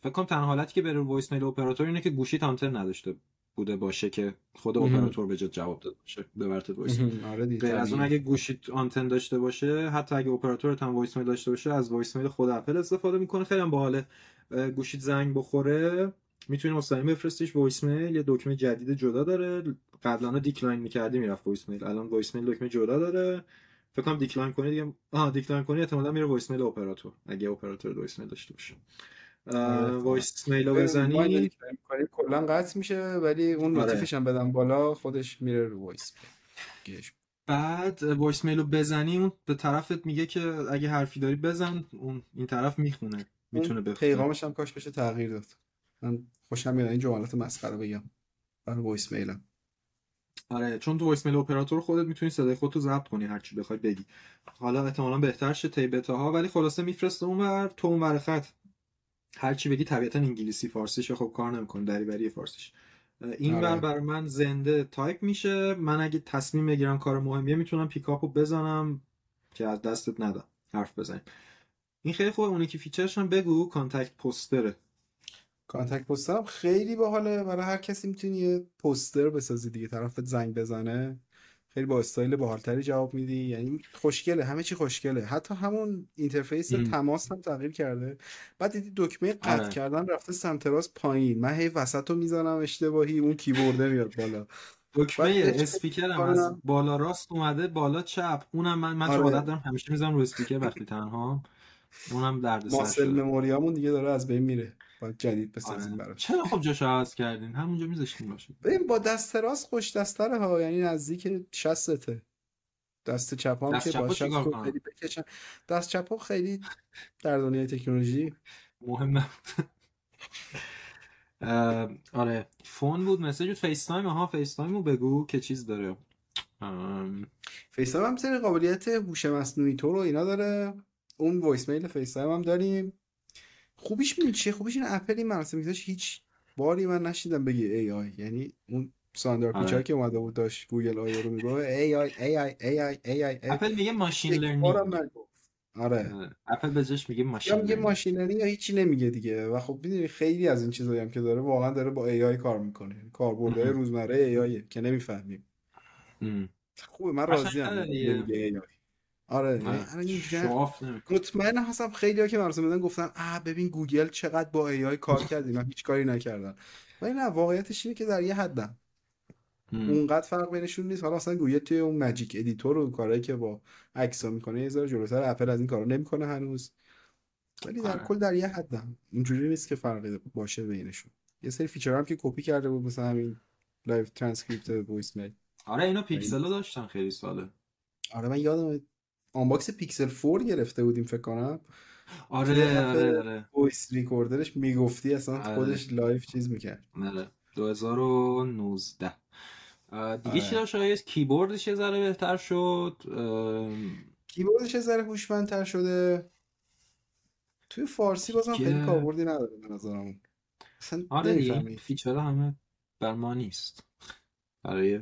فکر کنم تنها حالتی که بره voicemail اپراتور اینه که گوشیت آنتن نداشته بوده باشه که خود. اپراتور به جواب داده باشه. ببرتت voicemail مهم. آره غیر از اون اگه گوشیت آنتن داشته باشه حتی اگه اپراتورت هم voicemail داشته باشه از voicemail خود اپل استفاده می‌کنه. خیلی هم باحاله. گوشیت زنگ بخوره می‌تونی مستقیم بفرستیش voicemail. یه دکمه جدید جدا داره. قبلا decline می‌کردی می‌رفت voicemail. الان voicemail دکمه جدا داره. فکر کنم decline کنی دیگه. آها decline کنی احتمالاً میره voicemail اپراتور اگه اپراتور voicemail داشته باشه. voicemail رو ما این بزنی کلا قطع میشه ولی اون آره. notif ش هم بدم بالا خودش میره رو وایس. بعد وایس mail رو بزنی اون به طرفت میگه که اگه حرفی داری بزن اون این طرف می‌خونه می‌تونه بخونه. پیغامش هم کاش بشه تغییر داد. من خوشم میاد این جملات مسخره بگم. برای وایس میلم. آره چون تو voicemail اپراتور خودت می‌تونی صدای خودتو ضبط کنی هر چی بخوای بگی. حالا احتمالاً بهتر شه تی بتاها ولی خلاصه میفرسته اونور تو اونور خط. هر چی بگی طبیعتا انگلیسی فارسیش خب کار نمی‌کنه دریوری فارسیش. این آره. بر من زنده تایپ میشه. من اگه تصمیم بگیرم کار مهمیه می‌تونم pick up و بزنم که از دستت ندم. حرف بزنیم. این خیلی خوبه. اون یکی feature ش هم بگو contact poster ه contact poster هم خیلی باحاله. برای هر کسی می‌تونی یه پوستر بسازی دیگه. طرفت زنگ بزنه. خیلی با استایل باحالتری جواب میدی. یعنی خوشگله همه چی خوشگله. حتی همون interface ام. تماس هم تغییر کرده. بعد دیدی دکمه قطع آره. کردن رفته سمت راست پایین. من هی وسط رو می‌زنم اشتباهی اون کیبورده میاد بالا. دکمه فکر اسپیکرم از بالا راست اومده بالا چپ. اونم من من چه عادت آره دارم همیشه می‌زنم رو اسپیکر وقتی تنها. اونم درد ماسل مموریامون دیگه داره از بین میره. باید جدید بسازیم آره. براش چرا خب جاش عوض کردین؟ همونجا میذاشتین باشه ببین با دست راست خوش دستره ها. یعنی نزدیک شستته دست چپ هم دست که باشه خب؟ خیلی بکشن. دست چپ خیلی در دنیای تکنولوژی. مهم آره. phone بود message بود. FaceTime ها. Face Time رو بگو که چیز داره. FaceTime هم سری قابلیت هوش مصنوعی تو رو اینا داره. اون voicemail FaceTime هم داریم. خوبیش می‌دونی چیه؟ خوبیش این اپل این مراسم هیچ باری من نشنیدم بگی AI یعنی اون ساندار آره. Pichai که اومده بود داشت گوگل آی رو میگه ای آی ای آی ای آی ای آی اپل میگه machine learning نگفت. آره. اپل به جاش میگه ماشین یا میگه machine learning یا هیچی نمیگه دیگه. و خب می‌دونی خیلی از این چیزایی هم که داره واقعا داره با AI کار می‌کنه. کاربردهای مهم. روزمره AI که نمی‌فهمیم. خوبه من راضی ام آره یعنی sure ام مطمئن هستم خیلی ها که مراسم بدن گفتن اه ببین گوگل چقدر با AI کار کرد اینا هیچ کاری نکردن. ولی نه واقعیتش اینه که در یه حدن اونقدر فرق بینشون نیست. حالا مثلا گوگل توی اون Magic Editor و کارهایی که با عکسا می‌کنه یه ذره جلوتر اپل از این کارا نمی‌کنه هنوز. ولی در آره. کل در یه حدن اینجوری نیست که فرقی باشه بینشون. یه سری feature هم که کپی کرده بود مثلا همین لایو ترانسکریپت وایس میل. آره اینا پیکسل داشتن خیلی ساله آره من یادم unbox پیکسل 4 گرفته بودیم فکر کنم. آره آره آره. voice recorder ش می‌گفتی اصلا آره. خودش live چیز می‌کرد. آره. 2019 اه، دیگه چی آره. داشت آقای کیبوردش یه ذره بهتر شد؟ کیبوردش یه ذره هوشمندتر شده. توی فارسی بازم خیلی کاربردی نداره به نظرم. اصلا آره دیگه feature همه بر ما نیست. برای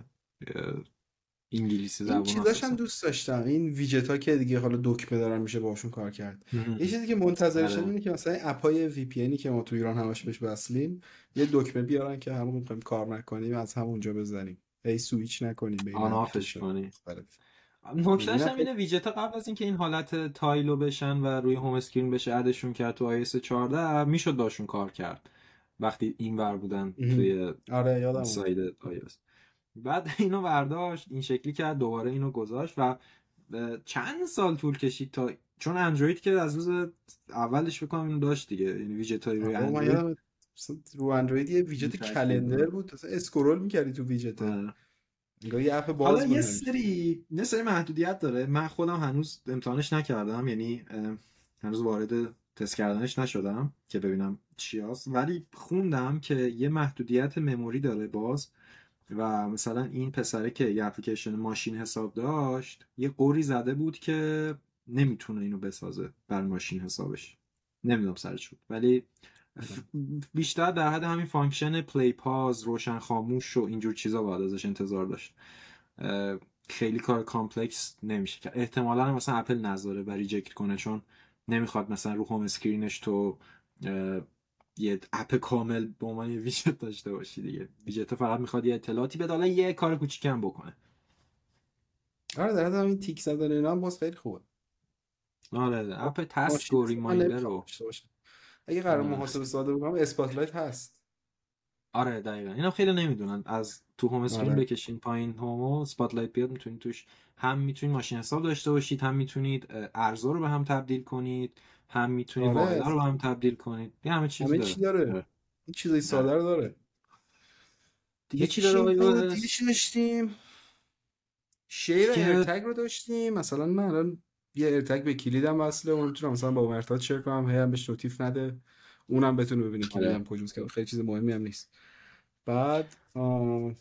انگلیسی این زبان چیزاش هم. دوست داشتم این ویجت ها که دیگه حالا دکمه دارن میشه باشون کار کرد. یه چیزی که منتظرشم آره. اینه که مثلا app های VPN ای که ما تو ایران همش بهش وصلیم یه دکمه بیارن که همون می‌خوایم کار نکنیم از همونجا بزنیم هی سویچ نکنیم به این on off ش مختلف. نکته‌ش هم اینه ویجت ها قبل از اینکه این حالت tile و بشن و روی home screen بشه add شون کرد تو iOS 14 می‌شد باشون کار کرد وقتی این ور بودن. توی آره یادم. side iOS بعد اینو برداشت این شکلی کرد دوباره اینو گذاشت و چند سال طول کشید تا چون اندروید که از روز اولش بکنم اینو داشت دیگه یعنی ویجت های روی اندروید. رو اندروید یه widget calendar بود مثلا scroll می‌کردی تو ویجت آره. یه app باز حالا یه. سری یه سری محدودیت داره. من خودم هنوز امتحانش نکردم یعنی هنوز وارد تست کردنش نشدم که ببینم چی هست. ولی خوندم که یه محدودیت memory داره باز. و مثلا این پسره که یه اپلیکیشن ماشین حساب داشت یه غری زده بود که نمی‌تونه اینو بسازه بر ماشین حسابش. نمی‌دونم سرش بود. ولی بیشتر در حد همین function play pause روشن خاموش و اینجور چیزا باید ازش انتظار داشت. خیلی کار complex نمیشه که احتمالا مثلا اپل نذاره و reject کنه چون نمی‌خواد مثلا رو home screen ش تو یه app کامل به عنوان یه ویجت داشته باشی دیگه. ویجت فقط می‌خواد یه اطلاعاتی بده حالا یه کار کوچیکم بکنه. آره در همین تیک زدن اینا هم باز خیلی خوبه. آره app task ماشین و reminder رو. اگه قرار آره. محاسبه ساده بکنم Spotlight هست. آره دقیقا. اینا خیلی نمی‌دونن. از تو home screen آره. بکشین پایین home و Spotlight بیاد می‌تونید توش هم می‌تونید ماشین حساب داشته باشید هم می‌تونید ارزا رو به هم تبدیل کنید. هم می‌تونید آره. رو هم تبدیل کنید یه همه چیز همه داره. چی داره. این چیزای ساده رو داره. دیگه چی داره؟ دیگه چی داشتیم. share AirTag رو داشتیم. مثلا من الان یه AirTag به کلیدم وصله. اون می‌تونم مثلا با مرتاد share کنم. هی هم بهش notif نده. اونم بتونه ببینه کلیدم آره. کجاست که خیلی چیز مهمی هم نیست. بعد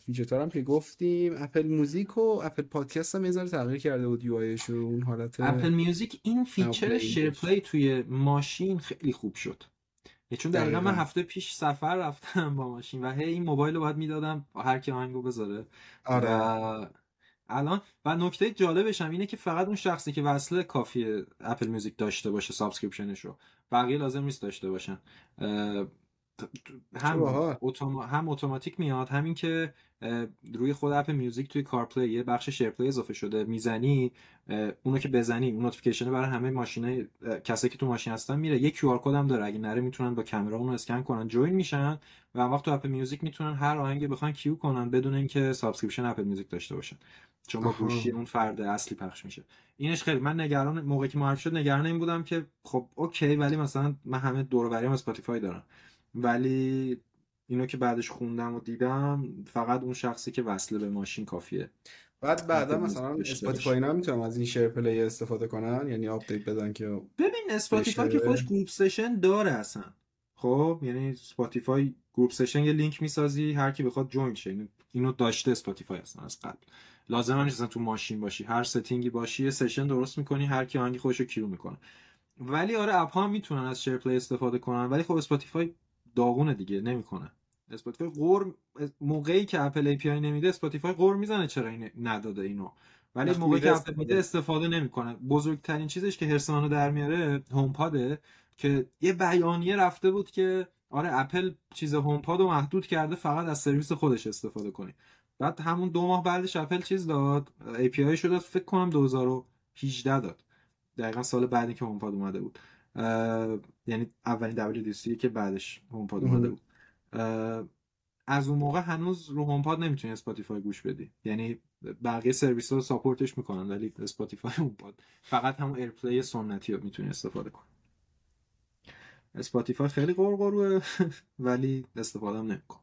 feature ها هم که گفتیم. Apple Music و Apple Podcast هم یه تغییر کرده بود یو رو اون حالت اپل میوزیک این feature play share داشت. play توی ماشین خیلی خوب شد. چون دقیقا من. هفته پیش سفر رفتم با ماشین و هی این موبایل رو باید می‌دادم هر کی آهنگو بذاره. آره. و الان و نکته جالبش هم اینه که فقط اون شخصی که وصله کافیه Apple Music داشته باشه subscription ش رو بقیه لازم نیست داشته باشن. هم اتوما... هم اتوماتیک میاد همین که روی خود app Music توی CarPlay یه بخش SharePlay اضافه شده. می‌زنی اونو که بزنی اون notification برای همه ماشینای کسایی که تو ماشین هستن میره. یه QR code هم داره. اگه نره می‌تونن با کامرا اونو اسکن کنن. join میشن و وقت تو app Music می‌تونن هر آهنگی بخوان queue کنن بدون اینکه subscription Apple Music داشته باشن. چون با گوشی اون فرد اصلی پخش میشه. اینش خیلی من نگران موقعی که معرفی شد نگران این بودم که خب okay ولی مثلا من همه دورم Spotify دارم. ولی اینو که بعدش خوندم و دیدم فقط اون شخصی که وصله به ماشین کافیه. بعد بعدا مثلا Spotify اینا می‌تونم از این SharePlay استفاده کنن؟ یعنی update بدن که ببین Spotify که خودش group session داره اصلا. خب یعنی Spotify group session یه لینک می‌سازی هر کی بخواد join شه. اینو داشته Spotify اصلا از قبل. لازم نیست تو ماشین باشی. هر setting ی باشی یه session درست می‌کنی هر کی آهنگ خودشو queue می‌کنه. ولی آره app ها می‌تونن از SharePlay استفاده کنن. ولی خب Spotify داغونه دیگه نمی‌کنه. Spotify غر موقعی که اپل API نمیده Spotify غر می‌زنه چرا این نداده اینو. ولی موقعی که اپل میده استفاده نمی‌کنه. بزرگترین چیزش که حرصمونو در میاره HomePod ه که یه بیانیه رفته بود که آره اپل چیز HomePod رو محدود کرده فقط از سرویس خودش استفاده کنی. بعد همون دو ماه بعدش اپل چیز داد API شد فکر کنم 2018 داد. دقیقا سال بعدی که HomePod اومده بود. یعنی اولین WWDC که بعدش HomePod اومده بود. از اون موقع هنوز رو HomePod نمی‌تونی Spotify گوش بدی. یعنی بقیه سرویس ها support ش می‌کنن ولی Spotify HomePod فقط همون AirPlay سنتی رو می‌تونی استفاده کنی. Spotify خیلی غرغروئه ولی استفاده هم نمیکن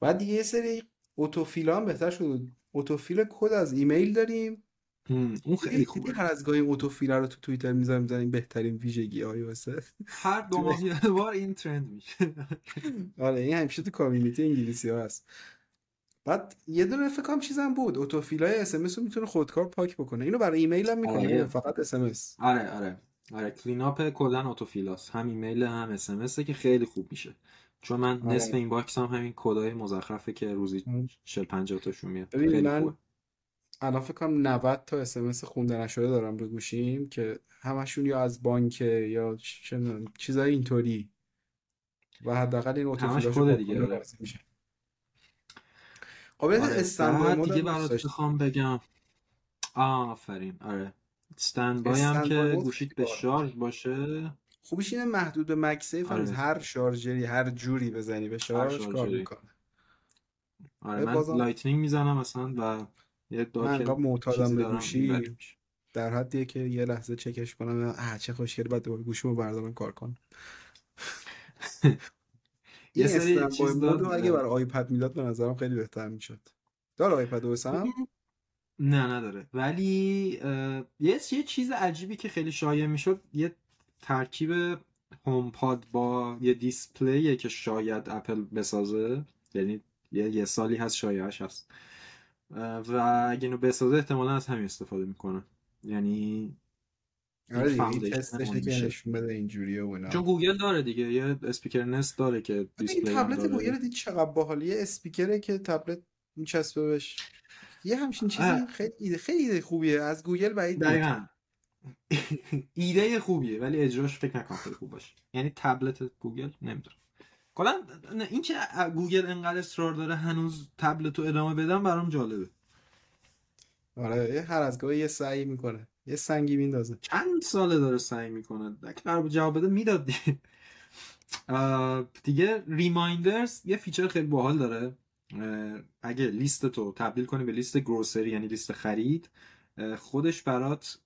بعد یه سری autofill هم بهتر شد. autofill کد از ایمیل داریم. اون خیلی خوبه. هر از گاهی autofill رو تو توییتر می‌ذاریم می‌ذاریم بهترین ویژگی های iOSه. هر دو ماه بار این ترند میشه. آره این همیشه تو community انگلیسی ها هست. بعد یه دونه فکر کنم چیزم بود. autofill های SMS رو می‌تونه خودکار پاک بکنه. اینو برای ایمیل هم می‌کنه. آره. فقط SMS آره آره. آره clean up کلا autofill هاس هم ایمیل هم SMS که خیلی خوب میشه. چون من آره. نصف inbox هم همین کدای مزخرفه که روزی 40 50 تاشون میاد. خیلی من خوبه. الان فکر کنم 90 تا SMS خونده نشده دارم به گوشیم که همشون یا از بانک یا چیزای اینطوری. و حداقل این autofill هاشو دیگه. میشه. قابلیت آره. StandBy دیگه برات بخوام بگم. آفرین. آره. StandBy هم که گوشیت به شارژ باشه؟ خوبیش اینه محدود به MagSafe آره. هر شارژری هر جوری بزنی به شارژ کار می‌کنه. آره من Lightning می‌زنم مثلا و من معتادم به گوشی. در حدیه که یه لحظه چکش کنم اه چه خوشگل بعد دوباره گوشیمو بردارم کار کنم. یه سری چیز اگه برای iPad می‌داد به نظرم خیلی بهتر می‌شد. داره iPadOS هم نه نداره. ولی یه یه چیز عجیبی که خیلی شایع می‌شد یه ترکیب HomePod با یه display ه که شاید اپل بسازه. یعنی یه, یه سالی هست شایعش هست. و اگه اینو بسازه احتمالا از همین استفاده می‌کنه. یعنی آره دیگه نشون بده اینجوریه و اینا. چون گوگل داره دیگه یه اسپیکر Nest داره که display این تبلت گوگل دید چقدر باحاله؟ یه اسپیکره که تبلت میچسبه بهش. یه همچین چیزی خیلی خیلی خوبیه. از گوگل بعید دقیقاً. ایده خوبیه ولی اجراش فکر نکنم خیلی خوب باشه. یعنی تبلت گوگل نمی‌دونم کلا این که گوگل انقدر اصرار داره هنوز تبلت رو ادامه بدم برام جالبه. آره هر از گاهی یه سعی می‌کنه. یه سنگی میندازه. چند ساله داره سعی می‌کنه. اگه قرار جواب بده می‌داد دیگه. دیگه Reminders یه feature خیلی باحال داره. اگه لیست تو تبدیل کنی به لیست grocery یعنی لیست خرید خودش برات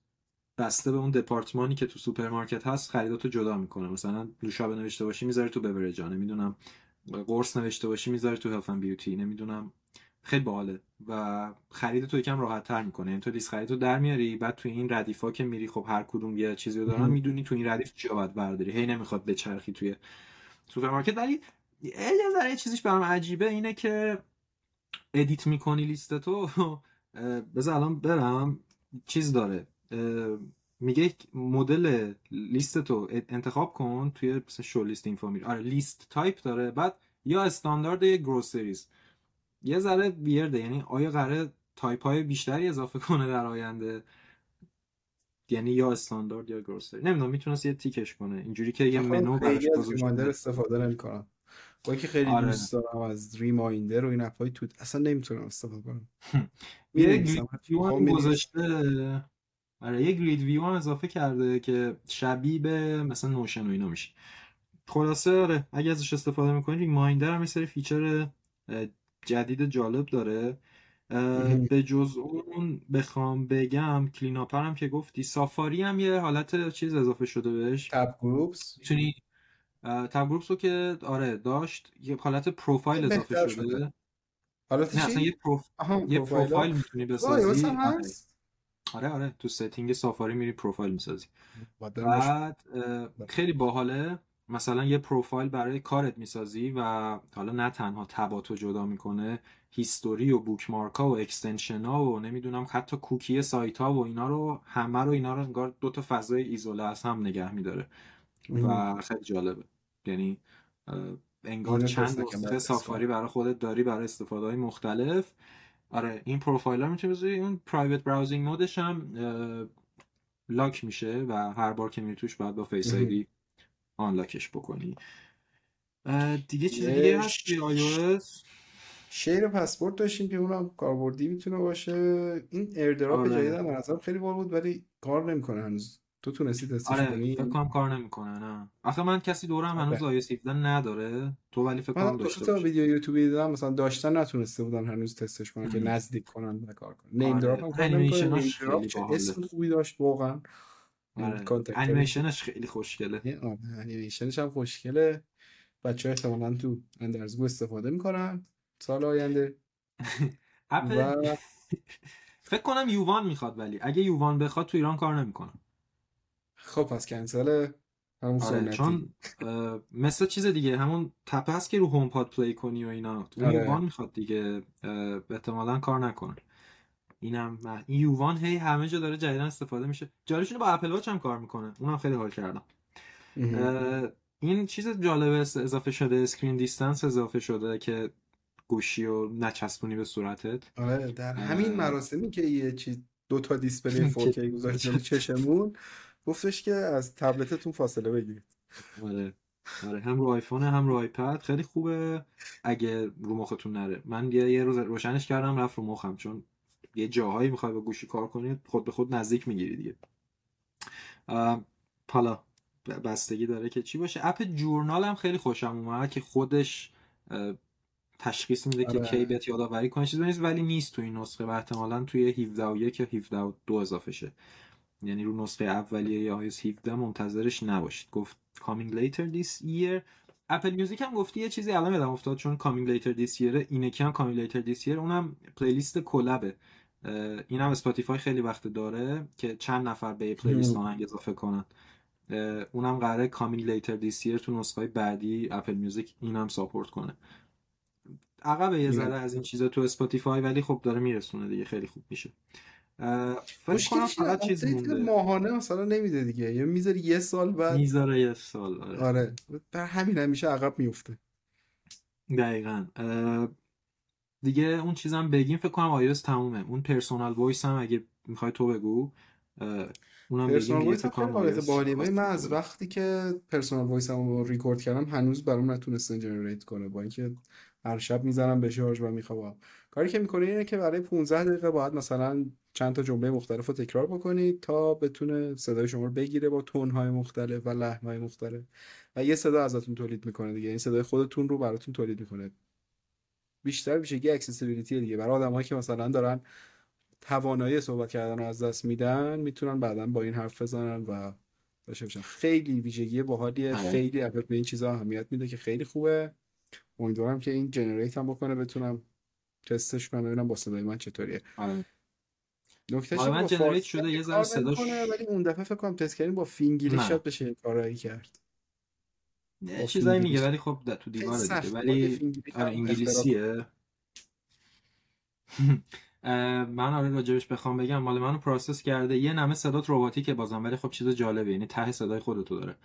بسته به اون دپارتمانی که تو سوپرمارکت هست خریداتو جدا می‌کنه. مثلا نوشابه نوشته باشی می‌ذاره تو beverage ها نمی‌دونم قرص نوشته باشی می‌ذاره تو health beauty نمی‌دونم. خیلی باحاله. و خرید تو یکم راحت تر می‌کنه. یعنی تو لیست خرید رو در میاری بعد تو این ردیفا که میری خب هر کدوم یه چیزی رو دارن می‌دونی تو این ردیف چیا باید برداری. هی نمی‌خواد بچرخی توی سوپرمارکت. ولی یه ذره چیزیش برام عجیبه اینه که edit می‌کنی لیست تو بذار الان برم. چیز داره. میگه مدل لیست تو انتخاب کن توی مثلا show list info میره آره list type داره بعد یا standard یا groceries. یه ذره weird ه یعنی آیا قراره تایپ های بیشتری اضافه کنه در آینده؟ یعنی یا standard یا grocery. نمی‌دونم می‌تونست یه تیکش کنه. اینجوری که یه منو براش گذاشته استفاده نمی‌کنم. با اینکه خیلی آره. دوست دارم از Reminder و این اپای تو اصلا نمی‌تونم استفاده کنم. یه خب،. گذاشته آره یه grid view هم اضافه کرده که شبیه به مثلا Notion و اینا میشه. خلاصه آره اگه ازش استفاده می‌کنی Reminder هم یه سری feature جدید جالب داره. به جز اون بخوام بگم clean up رو هم که گفتی Safari هم یه حالت چیز اضافه شده بهش. tab groups؟ می‌تونی tab groups رو که آره داشت یه حالت پروفایل اضافه شده. شده. حالا نه اصلا؟ یه پروف... یه پروفایل پروفایل می‌تونی بسازی. آره. آره تو setting Safari میری پروفایل می‌سازی. بعد اه، خیلی باحاله. مثلا یه پروفایل برای کارت می‌سازی و حالا نه تنها tab اتو جدا می‌کنه history و bookmark ها و extension ها و نمی‌دونم حتی کوکی سایت ها و اینا رو همه رو اینا رو انگار دو تا فضای ایزوله از هم نگه میداره. و خیلی جالبه. یعنی انگار چند نسخه Safari برای خودت داری برای استفاده های مختلف. آره این پروفایل ها می‌تونی بذاری اون private browsing mode ش هم lock میشه و هر بار که میری توش باید با Face. ID unlock ش بکنی دیگه چیز دیگه هست توی iOS share password داشتیم که اونم کاربردی می‌تونه باشه این AirDrop آره. جدید هم به نظرم خیلی باحال بود ولی کار نمی‌کنه هنوز تو تونستی تستش آره کنی فکر کنم کار نمی‌کنه نه. آخه من کسی دورم هنوز iOS 17 نداره. تو ولی فکر کنم داشته تا باشی. ویدیو یوتیوبی دیدم مثلا داشتن نتونسته بودن هنوز تستش کنن که. نزدیک کنن و کار کنن. نیم آره. دراپ هم باحاله. اسم خوبی داشت واقعا. این آره. انیمیشنش خیلی خوشگله. انیمیشنش هم خوشگله. بچه ها احتمالا تو اندرزگو استفاده می‌کنن سال آینده. فکر کنم یووان می‌خواد ولی اگه یووان بخواد تو ایران کار نمی‌کنه. خب پس کنسل همون آره سنتی. چون مثل چیز دیگه همون tap ه هست که رو HomePod play کنی و اینا. تو آره. U1 می‌خواد دیگه اه، احتمالا کار نکنه. اینم من- این U1 هی همه جا داره جدیدن استفاده میشه. جالبش اینه با Apple Watch هم کار می‌کنه. اونم خیلی حال کردم. این چیز جالب است- اضافه شده screen distance اضافه شده که گوشی و نچسبونی به صورتت. آره در. همین مراسمی که یه چیز دو تا display 4K گذاشت جلوی چشممون گفتش که از تبلتتون فاصله بگیرید. آره آره. هم رو آیفون هم رو آیپد. خیلی خوبه اگه رو مختون نره. من یه, روز روشنش کردم رفت رو مخم. چون یه جاهایی می‌خوای با گوشی کار کنی خود به خود نزدیک می‌گیری دیگه. حالا بستگی داره که چی باشه. اپ Journal هم خیلی خوشم اومد که خودش تشخیص میده که آره. کی بهت یادآوری کنه. چیز نیست ولی نیست تو این نسخه. و احتمالا توی 17 و 1 یا 17 و 2 اضافه شه. یعنی رو نسخه اولیه یا iOS 17 منتظرش نباشید. گفت coming later this year. اپل میوزیک هم گفتی یه چیزی الان یادم افتاد چون coming later this year اینه که هم coming later this year اونم پلیلیست collab ئه اینم اسپاتیفای خیلی وقت داره که چند نفر به پلیلیست هم. آهنگ اضافه کنن. اونم قراره coming later this year تو نسخه بعدی اپل میوزیک اینم ساپورت کنه. عقبه یه. ذره از این چیزا تو اسپاتیفای ولی خب داره میرسونه دیگه خیلی خوب میشه. فکر کنم فقط چیز مونده. ماهانه مثلا نمیده دیگه. یا می‌ذاری یه سال بعد می‌ذاره یه سال آره. آره. بر همین همیشه عقب میفته دقیقا. دیگه اون چیزم بگیم فکر کنم iOS تمومه. اون Personal Voice هم اگه می‌خوای تو بگو اونم بگیم Personal Voice هم باحالیه من از. وقتی که Personal Voice رو ریکورد کردم هنوز برام نتونسته generate کنه. با اینکه هر شب می‌زنم به شارژ و میخوابم. کاری که می‌کنه اینه که برای 15 دقیقه باید مثلا چند تا جمله مختلف رو تکرار بکنید تا بتونه صدای شما رو بگیره با tone های مختلف و لحن‌های مختلف. و یه صدا ازتون تولید می‌کنه دیگه. این صدای خودتون رو براتون تولید می‌کنه. بیشتر ویژگی accessibility دیگه. برای آدمایی که مثلا دارن توانایی صحبت کردن رو از دست میدن می‌تونن بعدا با این حرف بزنن و داشته باشن. خیلی ویژگی باحالیه. آره. خیلی اپل به این چیزا اهمیت میده که خیلی خوبه. امیدوارم که این جنریت هم بکنه بتونم تستش کنم ببینم با صدای من چطوریه آره. نکتهش آره، من جنریت شده یه ذره صداش- ولی اون دفعه فکر کنم تست کردیم با فینگلیش نه. شاید بشه کارایی کرد یه با چیزایی. میگه ولی خب ده- تو دیواره دیگه. ولی آره انگلیسیه من آره راجبش بخوام بگم مال منو پروسس کرده یه نمه صدات رباتیکه بازم ولی خب چیز جالبه یعنی ته صدای خودتو داره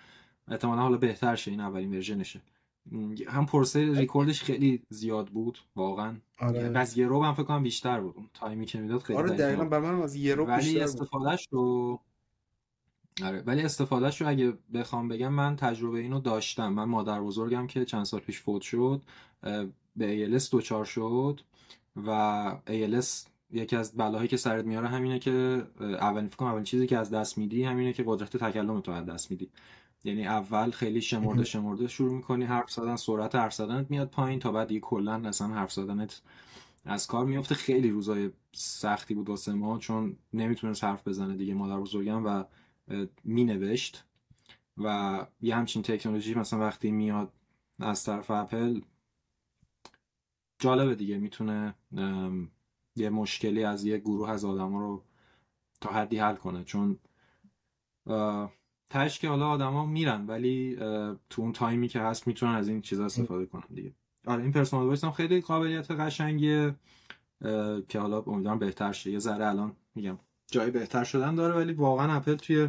احتمالا حالا بهتر شه این اولین ورژنشه هم پروسه ریکوردش خیلی زیاد بود واقعا. آره. یعنی از یه رو هم فکر کنم بیشتر بود. اون تایمی که می‌داد خیلی آره دقیقا. بر منم از یه رو ولی استفادهش رو آره ولی استفادهش رو اگه بخوام بگم من تجربه اینو داشتم. من مادر بزرگم که چند سال پیش فوت شد به ALS دوچار شد و ALS یکی از بلاهایی که سرت میاره همینه که اول فکر اول چیزی که از دست میدی همینه که قدرت تکلم تو از دست میدی. یعنی اول خیلی شمرده شمرده شروع می‌کنی حرف زدن سرعت حرف زدنت میاد پایین تا بعد دیگه کلا اصلا حرف زدنت از کار میفته. خیلی روزای سختی بود واسه ما چون نمی‌تونست حرف بزنه دیگه مادر بزرگم و مینوشت و یه همچین تکنولوژی مثلا وقتی میاد از طرف اپل جالبه دیگه. می‌تونه یه مشکلی از یه گروه از آدم رو تا حدی حل کنه. چون تش که حالا آدما میرن ولی تو اون تایمی که هست می‌تونن از این چیزا استفاده کنن دیگه. آره این Personal Voice هم خیلی قابلیت قشنگیه که حالا امیدوارم بهتر شه. یه ذره الان میگم جای بهتر شدن داره ولی واقعا اپل توی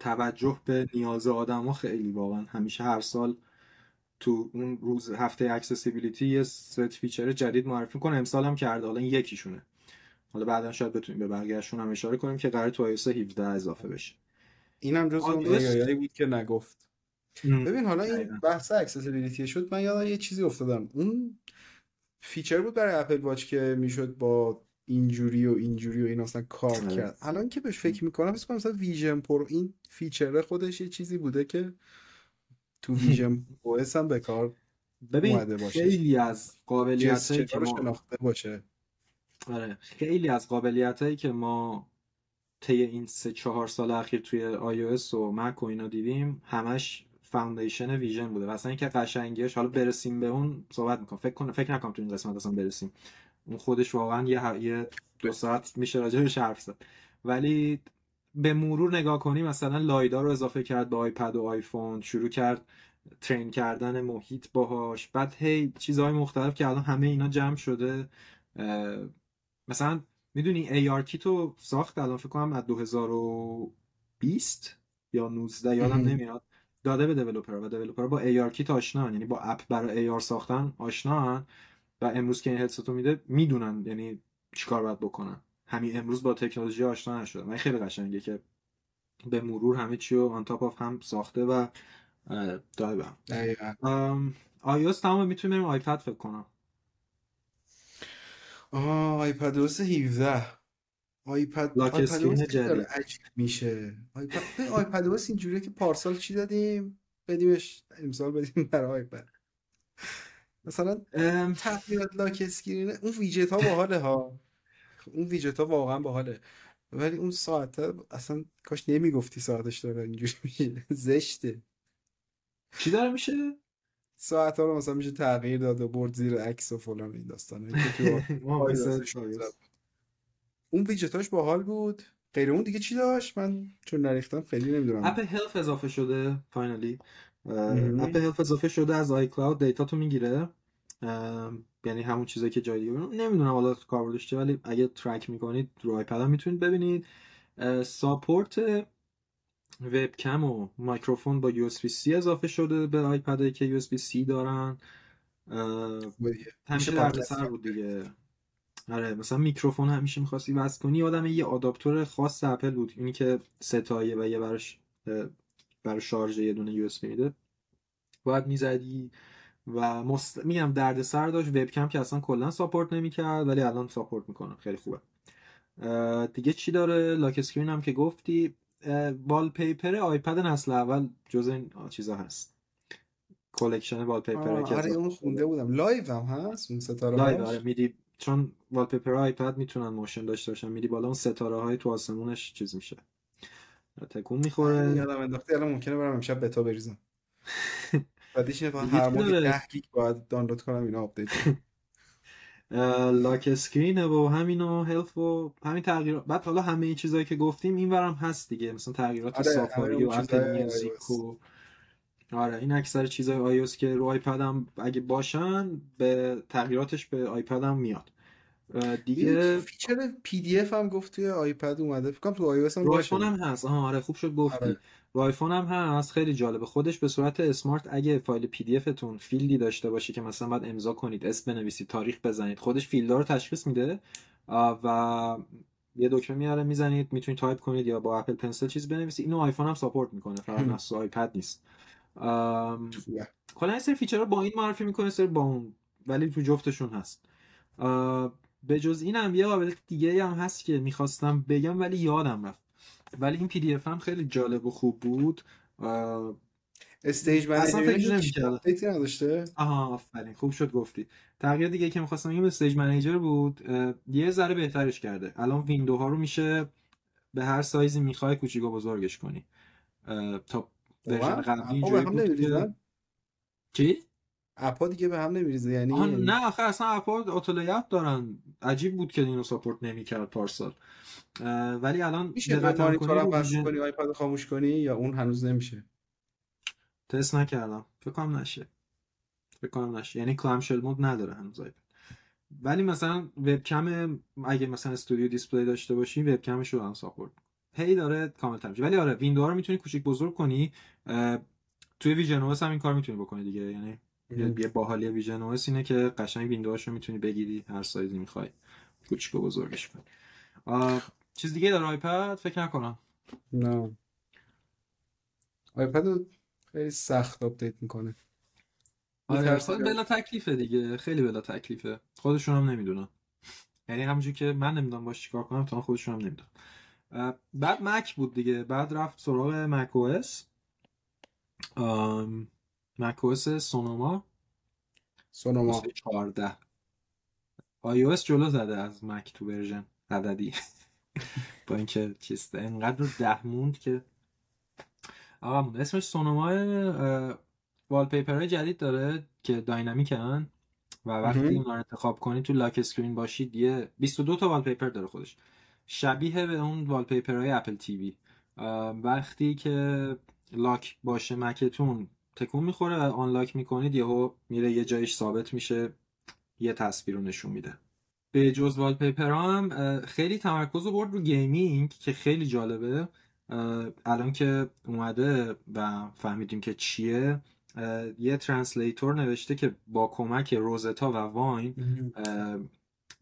توجه به نیاز آدما خیلی واقعا همیشه هر سال تو اون روز هفته accessibility یه set feature جدید معرفی کنه. امسال هم کرده حالا یکیشونه. حالا بعدا شاید بتونیم به بقیه‌شون هم اشاره کنیم که قرار تو iOS 17 اضافه بشه. اینم جز اون ایایی بود که نگفت. ببین حالا این بحث accessibility شد. من یادم یه چیزی افتادم. اون feature بود برای اپل واچ که می‌شد با اینجوری و اینجوری و این اصلا کار آره. کرد. الان که بهش فکر می‌کنم مثلا ویژن پرو این feature خودش یه چیزی بوده که تو visionOS هم به کار ببین باشه. خیلی از قابلیت که ما باشه. آره خیلی از قابلیت هایی که ما طی این سه چهار سال اخیر توی iOS و مک و اینا دیدیم همش foundation ویژن بوده. و اصلا اینکه قشنگیش حالا برسیم به اون صحبت می‌کنم. فکر کنم فکر نکنم تو این قسمت اصلا برسیم. اون خودش واقعا یه یه دو ساعت میشه راجع بهش حرف زد. ولی به مرور نگاه کنی مثلا LiDAR رو اضافه کرد به آیپد و آیفون شروع کرد train کردن محیط باهاش. بعد هی چیزهای مختلف که الان همه اینا جمع شده مثلا می‌دونی AR تو ساخت الان فکر کنم از 2020 یا 19 یادم نمیاد. داده به developer و developer با ARKit آشنا یعنی با اپ برای AR ساختن آشنا و امروز که این هدست رو میده می‌دونن یعنی چیکار باید بکنن. همین امروز با تکنولوژی آشنا نشدن. من خیلی قشنگه که به مرور همه چی رو on top of هم ساخته و داده بهم iOS تمام می‌تونیم بریم آیپد فکر کنم. آه iPadOS 17 آیپد آیپد جدید. عجیب میشه. آیپد iPadOS اینجوریه که پارسال چی دادیم؟ بدیمش امسال بدیم برای آیپد مثلا تغییرات lock screen اون ویجت ها باحاله ها. اون ویجت ها واقعا باحاله. ولی اون ساعت اصلا کاش نمی‌گفتی ساعتش داره اینجوری میشه. زشته. چی داره میشه؟ ساعت ها رو مثلا میشه تغییر داد و برد زیر عکس و فلان این داستانه. اون ویجتاش باحال بود. غیر اون دیگه چی داشت؟ من چون نریختم خیلی نمی‌دونم. اپ هلف اضافه شده finally. اپ Health اضافه شده از iCloud data تو می‌گیره. یعنی همون چیزایی که جای دیگه. نمی‌دونم حالا کاربردش چه ولی اگه track می‌کنید رو آیپد می‌تونید ببینید. support وبکم و میکروفون با یو اس اضافه شده به آیپدایی که یو اس دارن. همیشه دردسر بود دیگه. آره مثلا میکروفون همیشه می‌خواستی وصل کنی آدم یه آداپتور خاص اپل بود اینی که ستایه و یه براش برای شارژ یه دونه یو اس میده. باید می‌زدی و مست... میگم درد سر داشت وبکم که اصلا کلا ساپورت نمی‌کرد ولی الان ساپورت می‌کنه خیلی خوبه. دیگه چی داره؟ lock screen هم که گفتی. wallpaper آیپد نسل اول جز این چیزا هست. collection wallpaper که آره اون خونده بودم. live هم هست؟ اون ستاره live آره میدی. چون wallpaper آیپد می‌تونن motion داشته باشن. میدی بالا اون ستاره های تو آسمونش چیز میشه. تکون می‌خوره. یادم انداختی الان ممکنه برم امشب بتا بریزم. بعدش اینه هر ماه 10 گیگ باید دانلود کنم اینا آپدیت lock screen و همینو Health و همین تغییرات بعد حالا همه این چیزایی که گفتیم این ورم هست دیگه. مثلا تغییرات آره، Safari و Apple Music و آره این اکثر چیزای iOS که رو آیپد هم اگه باشن به تغییراتش به آیپد هم میاد دیگه feature PDF هم گفت توی آیپد اومده. فکر کنم تو آی هم آیفون هم هست. آها آره خوب شد گفتی. آره. رو آیفون هم هست. خیلی جالبه. خودش به صورت smart اگه فایل PDF تون field ی داشته باشه که مثلا باید امضا کنید اسم بنویسید تاریخ بزنید خودش field ا رو تشخیص میده. و یه دکمه میاره می‌زنید می‌تونید تایپ کنید یا با Apple Pencil چیز بنویسید. اینو آیفون هم support می‌کنه. فقط. نسخه آیپد نیست. کلا یه سری feature ها با این معرفی می‌کنه سری با اون ولی تو جفتشون هست. به جز اینم یه قابلیت دیگه هم هست که می‌خواستم بگم ولی یادم رفت. ولی این PDF هم خیلی جالب و خوب بود Stage اصلا فکر Manager نمی‌کردم. آپدیتی نداشته؟ آها آفرین. خوب شد گفتی. تغییر دیگه که می‌خواستم بگم Stage Manager بود. یه ذره بهترش کرده. الان window ها رو میشه به هر سایزی می‌خوای کوچیک و بزرگش کنی. تا version؟ قبلی چی؟ app ا دیگه به هم نمیریزه یعنی نه آخه اصلا app ا auto layout دارن. عجیب بود که اینو support نمی‌کرد پارسال. ولی الان میشه به دقت هم مانیتور کنی رو خاموش کنی یا اون هنوز نمیشه؟ تست نکردم. فکر کنم نشه. فکر کنم نشه. یعنی clamshell mode نداره هنوز آیپد ولی مثلا وبکم اگه مثلا Studio Display داشته باشی وبکمش رو هم support هی داره کامل میشه. ولی آره window ها رو می‌تونی کوچیک بزرگ کنی. توی Vision هم این کار می‌تونی بکنی دیگه. یعنی یه باحالی visionOS اینه که قشنگ window هاشو می‌تونی بگیری هر سایزی می‌خوای. کوچیک و بزرگش کنی چیز دیگه داره آیپد؟ فکر نکنم. نه. آیپد رو خیلی سخت آپدیت می‌کنه. آره. خود بلا تکلیفه دیگه. خیلی بلا تکلیفه. خودشون هم نمی‌دونن. یعنی همونجور که من نمی‌دونم باش چیکار کنم تا خودشون هم نمی‌دونم بعد مک بود دیگه. بعد رفت سراغ مک او اس مک او اس سونوما سونوما. واسه 14 iOS جلو زده از مک تو version عددی. با اینکه چیسته انقدر رو ده موند که آقا موند اسمش Sonoma wallpaper های جدید داره که dynamic ن و وقتی. اونا رو انتخاب کنی تو lock screen باشید یه 22 تا wallpaper داره خودش. شبیه به اون wallpaper های Apple TV. وقتی که lock باشه مکتون تکون می‌خوره و unlock می‌کنید یهو میره یه جایش ثابت میشه یه تصویر رو نشون میده. به جز wallpaper هم خیلی تمرکز رو برد رو gaming که خیلی جالبه. الان که اومده و فهمیدیم که چیه یه translator نوشته که با کمک Rosetta و Wine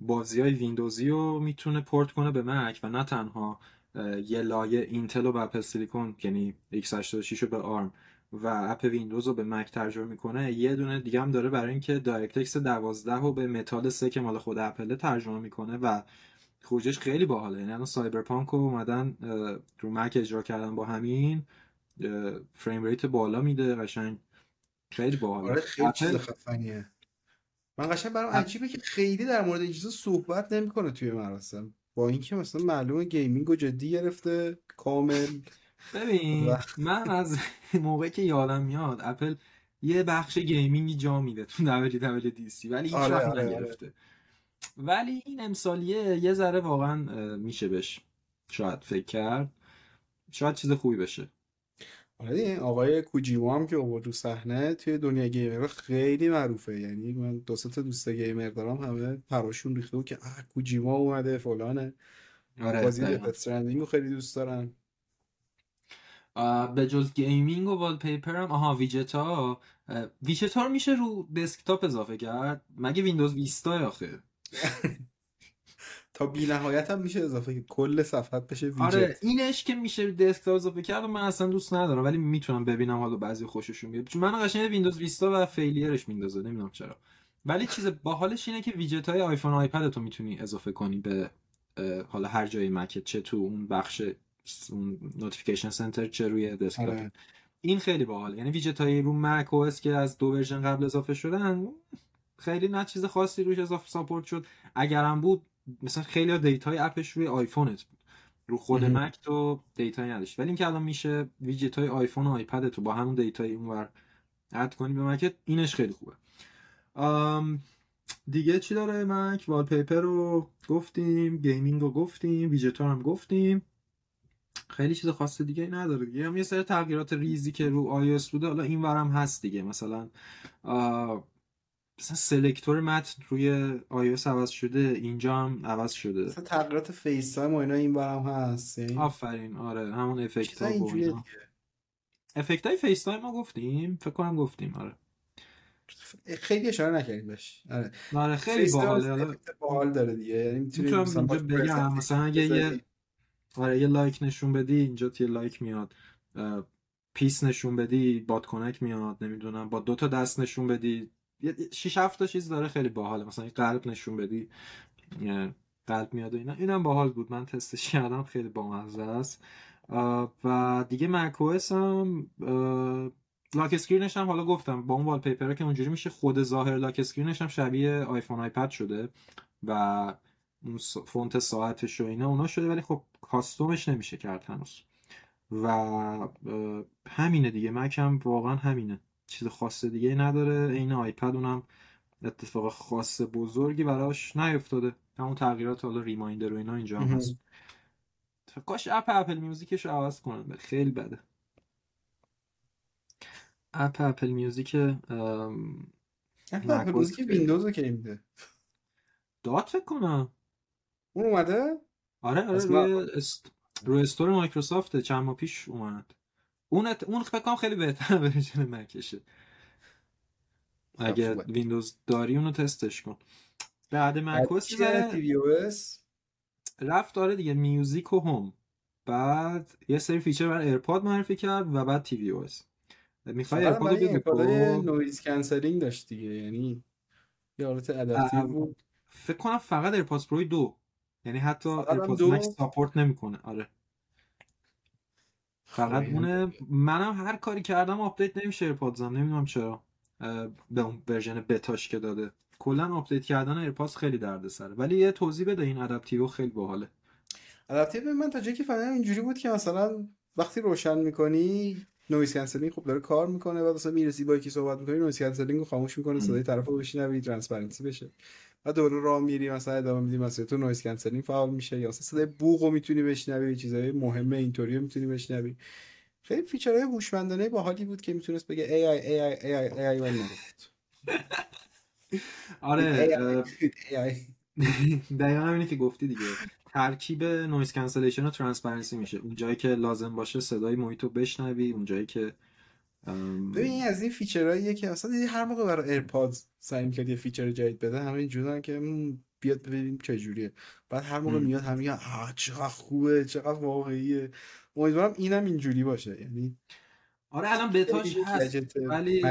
بازی های ویندوزی رو می‌تونه پورت کنه به مک و نه تنها یه لایه Intel و Apple Silicon یعنی x86 رو به ARM. و app ویندوز رو به مک ترجمه می‌کنه. یه دونه دیگه هم داره برای اینکه DirectX 12 رو به متال 3 که مال خود اپل ترجمه می‌کنه و خروجش خیلی باحاله. یعنی الان Cyberpunk رو اومدن رو مک اجرا کردن با همین frame rate بالا میده قشنگ خیلی باحاله. آره خیلی چیز خفنیه. من قشنگ برام عجیبه که خیلی در مورد این چیزا صحبت نمی‌کنه توی مراسم. با اینکه مثلا معلومه gaming رو جدی گرفته کامل. ببین من از موقعی که یادم میاد اپل یه بخش gaming ی جا میده تو WWDC ولی هیچ آره، وقت آره، نگرفته. ولی این امسالیه یه ذره واقعا میشه بهش شاید فکر کرد. شاید چیز خوبی بشه. آره آقای کوجیما هم که آورد رو صحنه توی دنیای gamer خیلی معروفه. یعنی من دو سه تا دوست gamer دارم همه پراشون ریخته بود که آه کوجیما اومده فلانه. آره بازی Stranding خیلی دوست دارن. به جز gaming و wallpaper هم آها ویجت ها ویجت ها رو میشه رو دسکتاپ اضافه کرد؟ مگه ویندوز ویستا آخه تا بی نهایت هم میشه اضافه کرد. کل صفحت بشه ویجت. آره اینش که میشه دسکتاپ اضافه کرد من اصلا دوست ندارم ولی می‌تونم ببینم حالا بعضی خوششون بیاد چون من قشنگ ویندوز ویستا و failure ش میندازه نمی‌دونم چرا. ولی چیز باحالش اینه که ویجت های آیفون و آیپد تو می‌تونی اضافه کنی به حالا هر جای مکت چه تو اون بخش notification center چه روی دسکتاپ؟ آره. این خیلی باحال. یعنی ویجت های رو macOS که از دو version قبل اضافه شدن خیلی نه چیز خاصی روش اضافه support شد. اگرم بود مثلا خیلی data ی app ش روی آیفونت بود. رو خود مهم. مک تو data یی نداشت. ولی اینکه الان میشه ویجت های آیفون و آیپد تو با همون data ی اونور add کنی به مکت اینش خیلی خوبه. آم، دیگه چی داره مک wallpaper رو گفتیم gaming رو گفتیم ویجت هم گفتیم. خیلی چیز خاص دیگه نداره دیگه. هم یه سری تغییرات ریزی که رو iOS بوده حالا این ورم هست دیگه. مثلا مثلا selector متن روی iOS عوض شده اینجا هم عوض شده. مثلا تغییرات FaceTime و اینا این برام هست یعنی؟ آفرین آره همون افکت ها دیگه. افکت های FaceTime ما گفتیم فکر کنم گفتیم آره. خیلی اشاره نکردیم بهش. آره. آره خیلی باحاله باحال داره دیگه. یعنی می‌تونی مثلا بگم مثلا اگه یه آره یه لایک نشون بدی اینجا یه لایک میاد. peace نشون بدی بادکنک میاد نمی‌دونم با دو تا دست نشون بدی. شش هفت تا چیز داره خیلی باحاله. مثلا قلب نشون بدی قلب میاد و اینا. اینم باحال بود. من تستش کردم خیلی بامزه است. و دیگه macOS هم lock screen ش هم حالا گفتم با اون wallpaper که اونجوری میشه خود ظاهر lock screen ش هم شبیه آیفون آیپد شده. و اون فونت ساعتش و اینا اونا شده ولی خب custom ش نمیشه کرد هنوز. و همینه دیگه. مک هم واقعا همینه. چیز خاص دیگه نداره. این آیپد اونم اتفاق خاص بزرگی براش نیفتاده. همون تغییرات حالا Reminder و اینا اینجا هم هست. کاش اپ Apple Music ش رو عوض کنن. خیلی بده. اپ Apple Music Apple Music ویندوز رو کی میده؟ داد فکر کنم. اون اومده؟ آره آره روی است... روی store مایکروسافت چند ماه پیش اومد. اون ات... اون فکر کنم خیلی بهتر version مکشه. اگه ویندوز داری اونو تستش کن. بعد macOS رفت داره دیگه Music و هم بعد یه سری feature برای AirPod معرفی کرد و بعد tvOS. می‌خوای AirPod noise cancelling داشت دیگه یعنی یه حالت adaptive بود. فکر کنم فقط AirPods Pro دو. یعنی حتی AirPods Max support نمی‌کنه. آره. فقط اونه منم هر کاری کردم update نمیشه AirPods م نمی‌دونم چرا. به اون version beta ش که داده. کلا update کردن AirPods خیلی دردسره. ولی یه توضیح بده این adaptive خیلی باحاله. adaptive من تا جایی که فهمیدم اینجوری بود که مثلا وقتی روشن می‌کنی noise cancelling خب داره کار می‌کنه. بعد مثلا می‌رسی با یکی صحبت می‌کنی noise cancelling رو خاموش می‌کنه صدای طرفو بشنوی transparency بشه. بعد دوباره راه میری مثلا ادامه میدی مثلا تو noise cancelling فعال میشه یا مثلا صدای بوقو می‌تونی بشنوی چیزای مهمه اینطوری می‌تونی بشنوی. خیلی feature های هوشمندانه باحالی بود که می‌تونست بگه ای آی ای آی ای آی ای آی ولی نگفت. آره دقیقا همینی که گفتی دیگه. ترکیب noise cancellation و transparency میشه. اون جایی که لازم باشه صدای محیط رو بشنوی اون جایی که ببین از این feature هاییه که اصلا هر موقع برای AirPods سعی می‌کرد یه feature جدید بده همه اینجورن که بیاد ببینیم چه جوریه. بعد هر موقع میاد هم میگن چقدر خوبه چقدر واقعیه. امیدوارم اینم اینجوری باشه یعنی آره الان بتاش هست ولی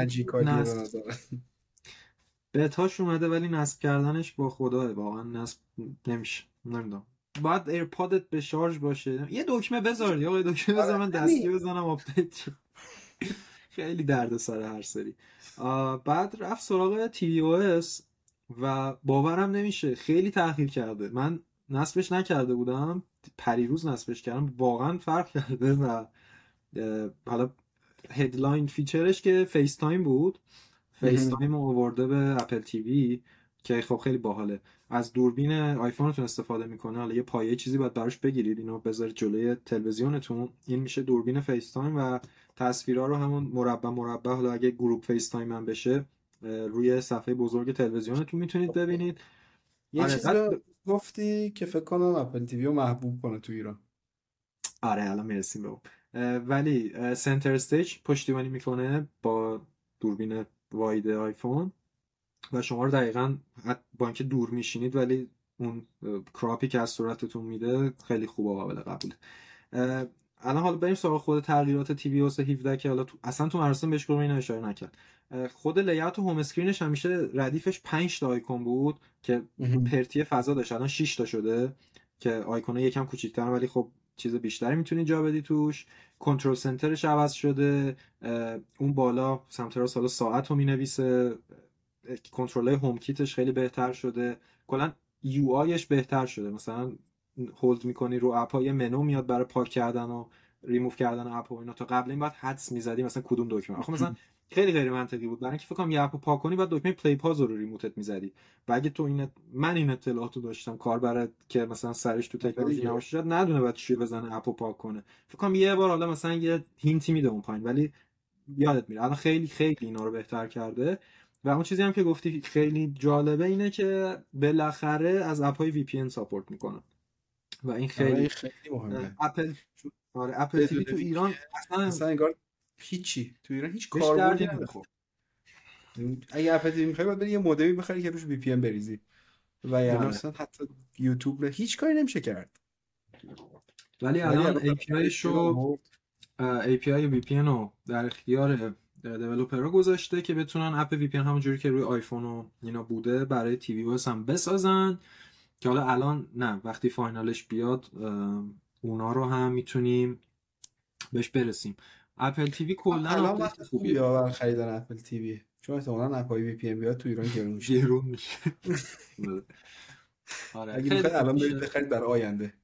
بتاش اومده ولی نصب کردنش به خدا واقعا نصب نمیشه نمی‌دونم. باید AirPod ت به شارژ باشه. یه دکمه بذار یا دکمه بذار من آره، دستی بزنم update خیلی درد سر هر سری. بعد رفت سراغ tvOS و باورم نمیشه خیلی تاخیر کرده. من نصبش نکرده بودم پریروز نصبش کردم واقعا فرق کرده و حالا headline feature ش که FaceTime بود FaceTime آورده به Apple TV که خب خیلی باحاله. از دوربین آیفونتون استفاده می‌کنه حالا یه پایه چیزی باید براش بگیرید اینو بذارید جلوی تلویزیونتون. این میشه دوربین FaceTime و تصویرها رو همون مربع مربع حالا اگه group FaceTime هم بشه روی صفحه بزرگ تلویزیونتون می‌تونید ببینید. یه آره چیزی گفتی که فکر کنم Apple TV رو محبوب کنه تو ایران. آره الان می‌رسیم به ولی Center Stage پشتیبانی می‌کنه با دوربین wide آیفون. و شما رو دقیقا با اینکه دور میشینید ولی اون crop ی که از صورتتون میده خیلی خوب و قابل قبوله. الان حالا بریم سراغ خود تغییرات TV 17 که حالا تو... اصلا تو مراسم بهش اینو اشاره نکرد. خود layout home screen ش همیشه ردیفش 5 تا آیکون بود که پرتی فضا داشت. الان 6 تا شده که آیکون یکم کوچیک‌تر ولی خب چیز بیشتری می‌تونی جا بدی توش. Control Center ش عوض شده. اون بالا سمت راست حالا ساعت رو می‌نویسه. کنترل HomeKit ش خیلی بهتر شده. کلا UI ش بهتر شده. مثلا hold می‌کنی رو اپ های منو میاد برای پاک کردن و ریموف کردن اپ و اینا. تا قبل این بعد حدس می‌زدی مثلا کدوم دکمه. آخه مثلا خیلی غیر منطقی بود. برای اینکه فکر کنم یه اپو پاک کنی بعد دکمه play pause رو remote ت می‌زدی. و اگه تو این من این اطلاعاتو داشتم کار برای که مثلا سرش تو تکنولوژی نباشه ندونه بعد چی بزنه اپو پاک کنه. فکر کنم یه بار حالا مثلا یه hint ی میده اون پایین. ولی یادت میره الان خیلی خیلی اینا رو بهتر کرده. و اون چیزی هم که گفتی خیلی جالبه اینه که بالاخره از اپ های VPN support می‌کنن. و این خیلی آره، خیلی مهمه. اپل آره Apple TV تو ایران اصلا اصلا انگار هیچی. تو ایران هیچ کاربردی نمی‌خوره. اگه Apple TV می‌خوای باید بری یه مودمی بخری که روش VPN بریزی. و یعنی آره. اصلا حتی یوتیوب نه هیچ کاری نمیشه کرد. ولی الان الان API شو API VPN رو در اختیار developer ها گذاشته که بتونن app VPN همونجوری که روی آیفون و اینا بوده برای tvOS هم بسازن. که حالا الان نه وقتی final ش بیاد اونا رو هم می‌تونیم بهش برسیم. اپل تیوی کلا الان وقت خوبیه. برای خریدن Apple TV چون احتمالاً app ای VPN بیاد تو ایران گرون میشه. گرون میشه. آره. اگه الان. برید بخرید برای آینده.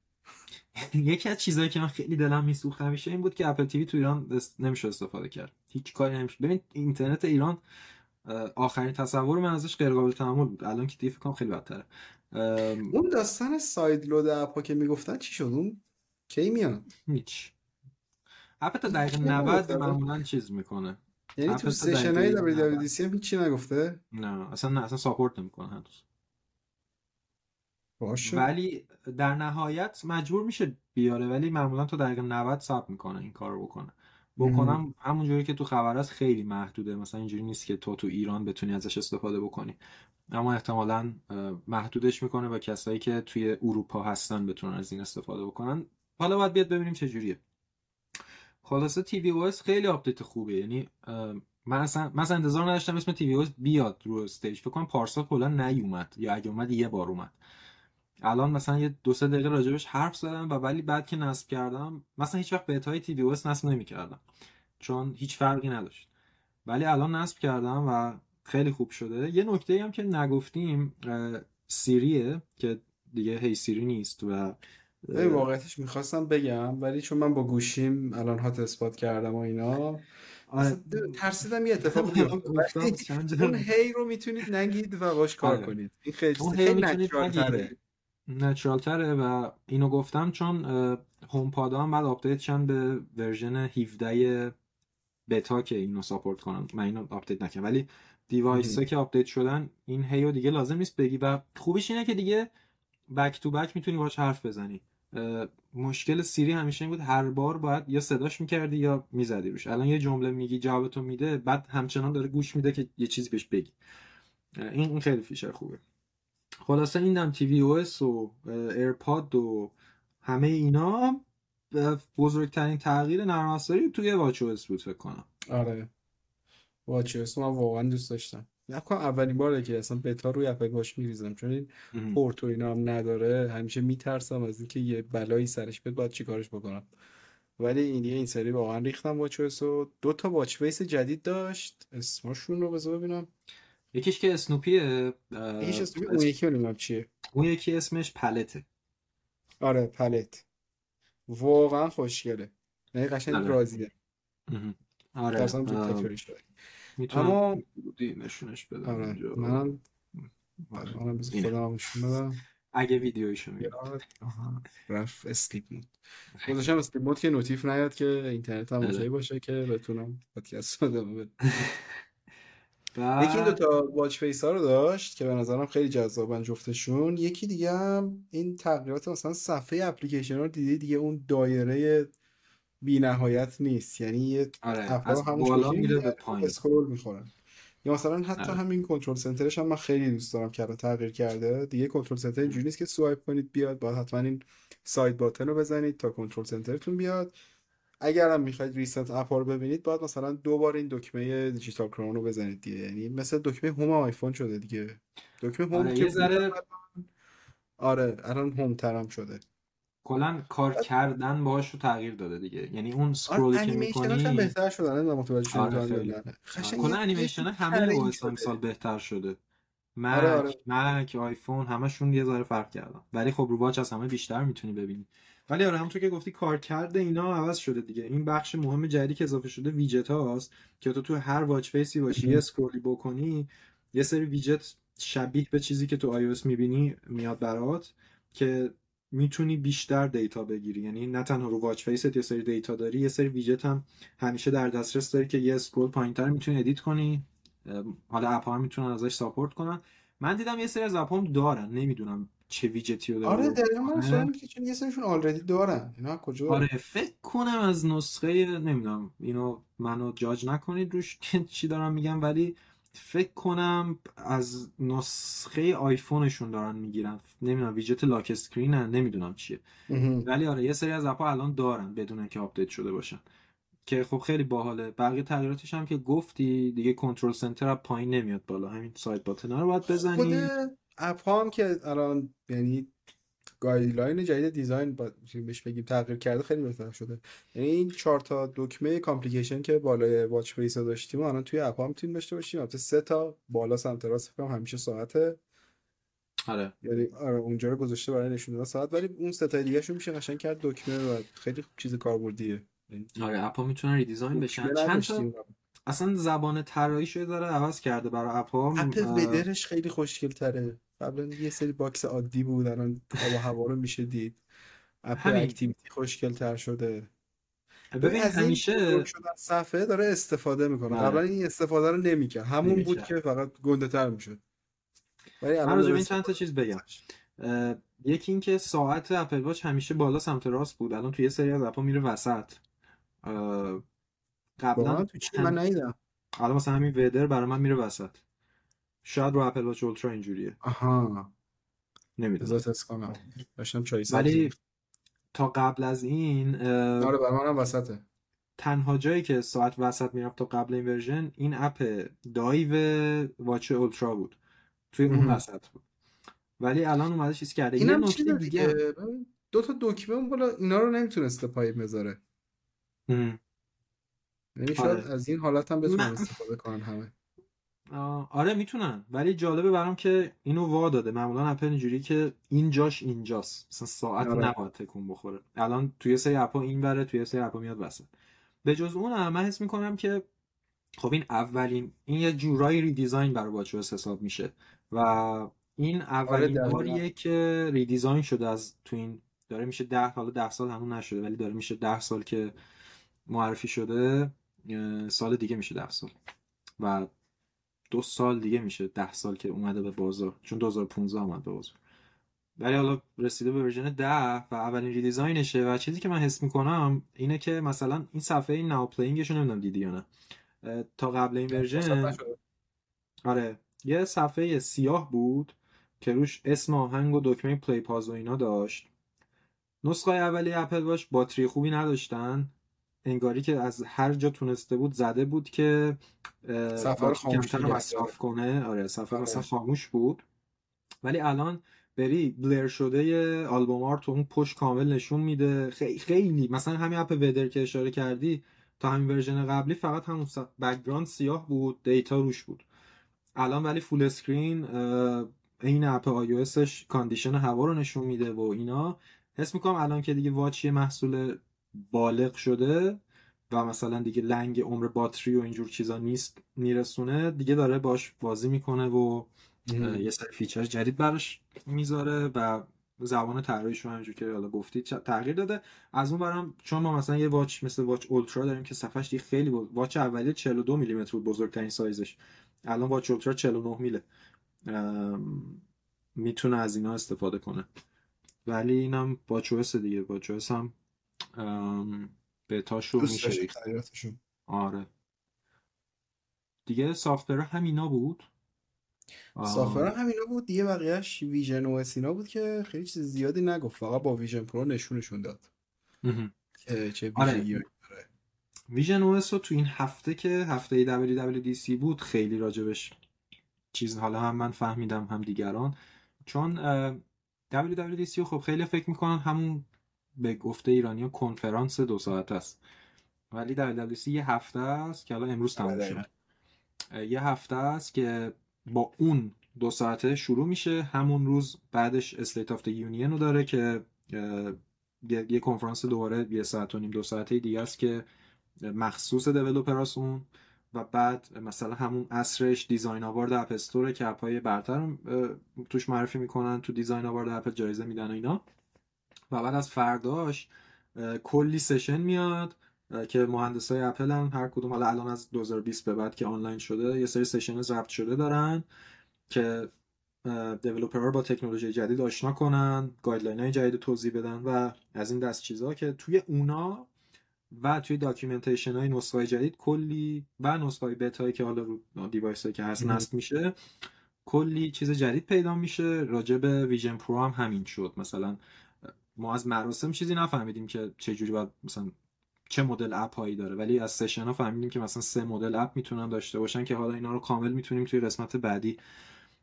یکی از چیزهایی که من خیلی دلم میسوخت همیشه این بود که Apple TV تو ایران نمیشه استفاده کرد. هیچ کاری نمیشه ببین اینترنت ایران آخرین تصور من ازش غیر قابل تحمل بود. الان که دیگه فکر خیلی بدتره. اون داستان sideload app ا که می‌گفتن چی شد؟ اون کی میاد؟ هیچ. اپ تا دقیقه هیچی 90 نگفته. معمولا چیز می‌کنه. یعنی تو تا سشن دقیقه های 90. WWDC هم هیچی نگفته؟ نه اصلا نه اصلا ساپورت نمی‌کنه هنوز. باشه. ولی در نهایت مجبور میشه بیاره ولی معمولا تا دقیقه 90 ثبت می‌کنه این کار رو بکنه. بکنم همونجوری که تو خبر هست خیلی محدوده. مثلا اینجوری نیست که تو تو ایران بتونی ازش استفاده بکنی. اما احتمالا محدودش می‌کنه و کسایی که توی اروپا هستن بتونن از این استفاده بکنن. حالا باید بیاد ببینیم چه جوریه. خلاصه تی وی او خیلی update خوبه یعنی من اصلا من اصلا انتظار نداشتم اسم TV بیاد رو stage. فکر کنم پارسال کلا نیومد. یا اگه اومد یه بار اومد. الان مثلا یه دو سه دقیقه راجبش حرف زدم و ولی بعد که نصب کردم مثلا هیچ وقت beta ی tvOS نصب نمی‌کردم. چون هیچ فرقی نداشت. ولی الان نصب کردم و خیلی خوب شده. یه نکته هم که نگفتیم Siri ه که دیگه Hey Siri نیست و واقعیتش می‌خواستم بگم ولی چون من با گوشیم الان hotspot کردم و اینا آره. ترسیدم یه اتفاق بیفته. اون hey رو می‌تونید نگید و باش کار آره. کنید. این خیلی اون hey خیلی natural تره و اینو گفتم چون HomePod هم بعد update شن به version 17 بتا که اینو support کنن. من اینو update نکردم. ولی device ها که update شدن این hey و دیگه لازم نیست بگی. و خوبیش اینه که دیگه back to back می‌تونی باش حرف بزنی. مشکل Siri همیشه این بود هر بار باید یا صداش می‌کردی یا می‌زدی روش. الان یه جمله میگی جوابتو میده بعد همچنان داره گوش میده که یه چیزی بهش بگی. این این خیلی feature خوبه. خلاصه این هم tvOS و AirPod و همه اینا بزرگترین تغییر نرم افزاری توی watchOS بود فکر کنم. آره. watch من واقعا دوست داشتم. فکر کنم اولین باره که اصلا بتا روی Apple Watch میریزم چون این. پورت و اینا هم نداره. همیشه میترسم از اینکه یه بلایی سرش بیاد باید چیکارش بکنم. ولی این دیگه این سری واقعا ریختم واچ OS و دو تا watch face جدید داشت. اسمشون رو بذار ببینم. یکیش که Snoopy ه اه، یکیش اسم اون یکی نمی‌دونم چیه اون یکی اسمش پلته آره پلت واقعا خوشگله یعنی قشنگ آره. راضیه. آره تکری شده می‌تونم اما نشونش بدم آره اینجا. منم آره. منم. خودم نشون بدم اگه ویدیویشو آها. رفت sleep mode گذاشتم sleep mode که notif نیاد که اینترنت هم. okay باشه که بتونم پادکست رو ادامه بدم بعد یکی این دوتا watch face ها رو داشت که به نظرم خیلی جذابن جفتشون. یکی دیگه هم این تغییرات مثلا صفحه اپلیکیشن رو دیدی؟ دیگه اون دایره بی نهایت نیست. یعنی یه آره از بالا میره به پایین. scroll می‌خورن یا مثلا حتی آره. همین control center ش هم من خیلی دوست دارم که الان تغییر کرده. دیگه control center اینجوری نیست که swipe کنید بیاد باید حتما این side button رو بزنید تا control center تون بیاد. اگر هم می‌خواید recent app رو ببینید باید مثلا دو بار این دکمه digital crown رو بزنید دیگه. یعنی مثل دکمه home آیفون شده دیگه. دکمه home آره که ذره آره الان home ترم شده. کلا کار کردن باهاش رو تغییر داده دیگه. یعنی اون آره اسکرولی که انیمیشناش هم می‌کنی بهتر شدن نمی‌دونم متوجه شدید آره نه. کلا انیمیشن همه ترین او شده. امسال بهتر شده. آره، مک آره. مک آیفون همشون یه ذره فرق کردن. ولی خب رو واچ از همه بیشتر می‌تونی ببینی. ولی آره همونطور که گفتی کار کرده اینا عوض شده دیگه. این بخش مهم جدیدی که اضافه شده ویجت هاست که تو تو هر واچ فیسی باشی یه اسکرولی بکنی یه سری ویجت شبیه به چیزی که تو iOS می‌بینی میاد برات که می‌تونی بیشتر data بگیری. یعنی نه تنها رو watch face ت یه سری data داری یه سری ویجت هم همیشه در دسترس داری که یه scroll پایینتر می‌تونی edit کنی. حالا app ها می‌تونن ازش support کنن. من دیدم یه سری از app هم دارن نمی‌دونم چه ویجتی رو آره داره دقیقا من آره. سوال که چون یه سریشون already دارن. اینا کجا؟ آره فکر کنم از نسخه نمی‌دونم اینو منو جاج نکنید روش که چی دارم میگم ولی فکر کنم از نسخه آیفونشون دارن می‌گیرن. نمی‌دونم widget lock screen نمی‌دونم چیه. ولی آره یه سری از app ا الان دارن بدون اینکه update شده باشن. که خب خیلی باحاله. بقیه تغییراتش هم که گفتی دیگه control center از پایین نمیاد بالا. همین side button رو باید بزنی خود app هم که الان یعنی guideline جدید design با بهش بگیم تغییر کرده خیلی بهتر شده. یعنی این چهار تا دکمه complication که بالای watch face داشتیم الان توی app هم می‌تونیم داشته باشیم. البته سه تا بالا سمت راست فکر همیشه ساعته آره. یعنی آره اونجا رو گذاشته برای نشون دادن ساعت ولی اون سه تا دیگه میشه قشنگ کرد دکمه و خیلی چیز کاربردیه. آره app ا می‌تونن redesign بشن چند تا اصلا زبان طراحی شده داره عوض کرده برای app ا app weather ش خیلی خوشگل تره قبلا یه سری box عادی بود الان هوا هوا رو میشه دید. app activity خوشگل تر شده. ببین همیشه شدن صفحه داره استفاده می‌کنه. قبلا این استفاده رو نمی‌کرد. همون بود که فقط گنده تر می‌شد. ولی من راجع چند تا چیز بگم. یکی اینکه ساعت Apple Watch همیشه بالا سمت راست بود. الان توی یه سری از app ا میره وسط. قبلا تو چی من ندیدم. الان مثلا همین Weather برای من میره وسط. شاید رو Apple Watch Ultra اینجوریه. آها. نمی‌دونم. داشتم چای ولی تا قبل از این آره برای منم وسطه. تنها جایی که ساعت وسط می‌رفت تا قبل این version این app دایو واچ اولترا بود. توی اون وسط بود. ولی الان اومده چیز کرده. یه نکته دیگه؟ دو تا دکمه اون بالا اینا رو نمی‌تونسته پای بذاره. یعنی شاید آره. از این حالت هم بتونن استفاده کنن همه. آره می‌تونن. ولی جالبه برام که اینو وا داده. معمولا اپل اینجوری که این جاش اینجاست. مثلا ساعت آره. نباید تکون بخوره. الان توی سری اپا این بره توی سری اپا میاد وسط. به جز اون من حس می‌کنم که خب این اولین این یه جورایی redesign برای Watch حساب میشه. و این اولین آره باریه که redesign شده از تو این داره میشه ده حالا ده سال همون نشده ولی داره میشه ده سال که معرفی شده سال دیگه میشه ده سال. و دو سال دیگه میشه ده سال که اومده به بازار. چون 2015 اومد به بازار. ولی حالا رسیده به version 10 و اولین redesign شه و چیزی که من حس می‌کنم اینه که مثلا این صفحه این Now Playing ش نمی‌دونم دیدی یا نه. تا قبل این version آره یه صفحه سیاه بود که روش اسم آهنگ و دکمه play pause و اینا داشت. نسخه اولی Apple Watch باتری خوبی نداشتن. انگاری که از هر جا تونسته بود زده بود که سفر خاموش مصرف کنه. آره سفر آره. مثلا خاموش بود. ولی الان بری blur شده album art اون پشت کامل نشون میده. خیلی خیلی. مثلا همین app Weather که اشاره کردی تا همین version قبلی فقط همون background سیاه بود data روش بود. الان ولی full screen این app آی condition هوا رو نشون میده و اینا. حس می‌کنم الان که دیگه Watch محصول بالغ شده و مثلا دیگه لنگ عمر باتری و اینجور چیزا نیست میرسونه. دیگه داره باش بازی می‌کنه و یه سری feature جدید براش می‌ذاره و زبان طراحیش رو همینجور که حالا گفتید تغییر داده. از اون برم چون ما مثلا یه Watch مثل Watch Ultra داریم که صفحش دیگه خیلی بود Watch اولیه 42 میلیمتر بود بزرگترین سایزش. الان Watch Ultra 49 میله. می‌تونه از اینا استفاده کنه. ولی اینم watchOS دیگه. watchOS هم بتاشو میشه آره. دیگه software همینا بود. software همینا بود دیگه بقیهش visionOS اینا بود که خیلی چیز زیادی نگفت. فقط با Vision Pro نشونشون داد. چه آره. visionOS رو تو این هفته که هفته WWDC بود خیلی راجبش چیز حالا هم من فهمیدم هم دیگران. چون WWDC خب خیلی فکر می‌کنن همون به گفته ایرانی کنفرانس دو ساعت است. ولی WWDC یه هفته است که الان امروز تموم شد یه هفته است که با اون دو ساعته شروع میشه. همون روز بعدش State of Union رو داره که یه کنفرانس دوباره یه ساعت و نیم دو ساعته دیگه است که مخصوص developer اس اون و بعد مثلا همون عصرش Design Award App Store ه که app ای برتر توش معرفی می‌کنن تو Design Award app جایزه میدن و اینا. و بعد از فرداش کلی session میاد که مهندس های اپل هم هر کدوم حالا الان از 2020 به بعد که آنلاین شده یه سری session ضبط شده دارن که developer با تکنولوژی جدید آشنا کنن guideline های جدید توضیح بدن و از این دست چیزها که توی اونا و توی documentation های نسخه جدید کلی و نسخه های بتایی که حالا رو device که هست. نصب میشه کلی چیز جدید پیدا میشه راجع به Vision Pro هم همین شد مثلا ما از مراسم چیزی نفهمیدیم که چه جوری باید مثلا چه مدل app هایی داره ولی از session ها فهمیدیم که مثلا سه مدل app می‌تونن داشته باشن که حالا اینا رو کامل می‌تونیم توی قسمت بعدی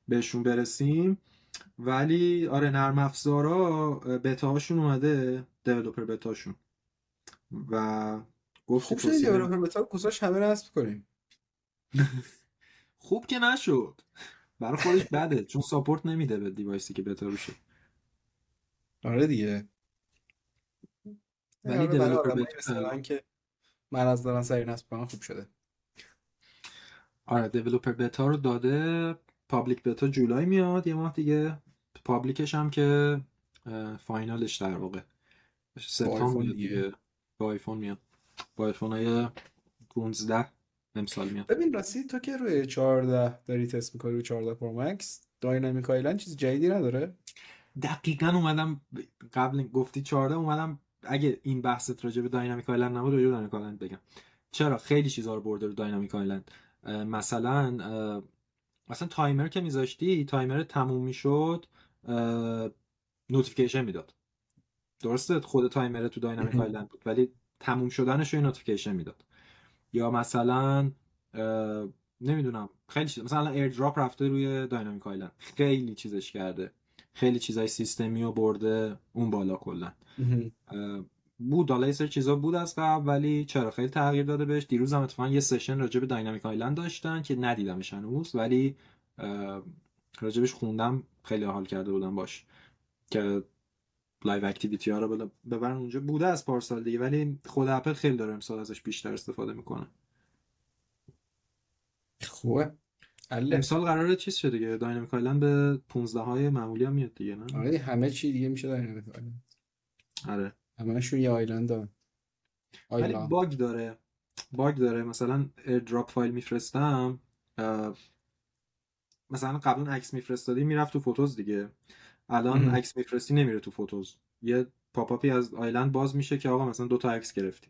بهشون برسیم. ولی آره نرم افزارا بتا هاشون اومده developer beta شون و گفت خوب شد developer beta رو گذاشت همه نصب کنیم. خوب که نشد. برای خودش بده چون support نمیده به device ی که بتا روشه آره دیگه. ولی آره، برای من که من از دارن سری نصب کنم خوب شده. آره developer beta رو داده public beta جولای میاد یه ماه دیگه. public ش هم که final ش در واقع. سپتامبر دیگه. دیگه. با آیفون میاد. با آیفون های 15 امسال میاد. ببین راستی تو که روی 14 داری تست می‌کنی روی 14 Pro Max Dynamic Island چیز جدیدی نداره؟ دقیقا اومدم قبل گفتی 14 اومدم اگه این بحثت راجع به Dynamic Island نبود راجع به Dynamic Island بگم. چرا؟ خیلی چیزا رو برده رو Dynamic Island. مثلا مثلا timer که میذاشتی timer تموم می‌شد notification می‌داد. درسته؟ خود timer تو Dynamic Island بود ولی تموم شدنش رو notification می‌داد. یا مثلا نمی‌دونم خیلی چیز مثلا AirDrop رفته روی Dynamic Island. خیلی چیزش کرده. خیلی چیزای سیستمی رو برده اون بالا کلا. بود. حالا یه سری چیزا بود از قبل ولی چرا خیلی تغییر داده بهش. دیروز هم اتفاقا یه session راجع به Dynamic Island داشتن که ندیدمش هنوز ولی راجبش خوندم خیلی حال کرده بودم باش که Live Activity ها رو ببرن اونجا. بوده از پارسال دیگه ولی خود اپل خیلی داره امسال ازش بیشتر استفاده می‌کنه. خوبه. اله امسال قراره چیز شده دیگه Dynamic Island به 15 های معمولی هم میاد دیگه نه؟ آره همه چی دیگه میشه Dynamic Island آره. همشون یه island دارن. ولی island باگ داره. باگ داره. مثلا AirDrop فایل میفرستم مثلا قبلا عکس میفرستادی می‌رفت تو Photos دیگه. الان. عکس میفرستی نمیره تو Photos یه pop-up ی از island باز میشه که آقا مثلا دو تا عکس گرفتی.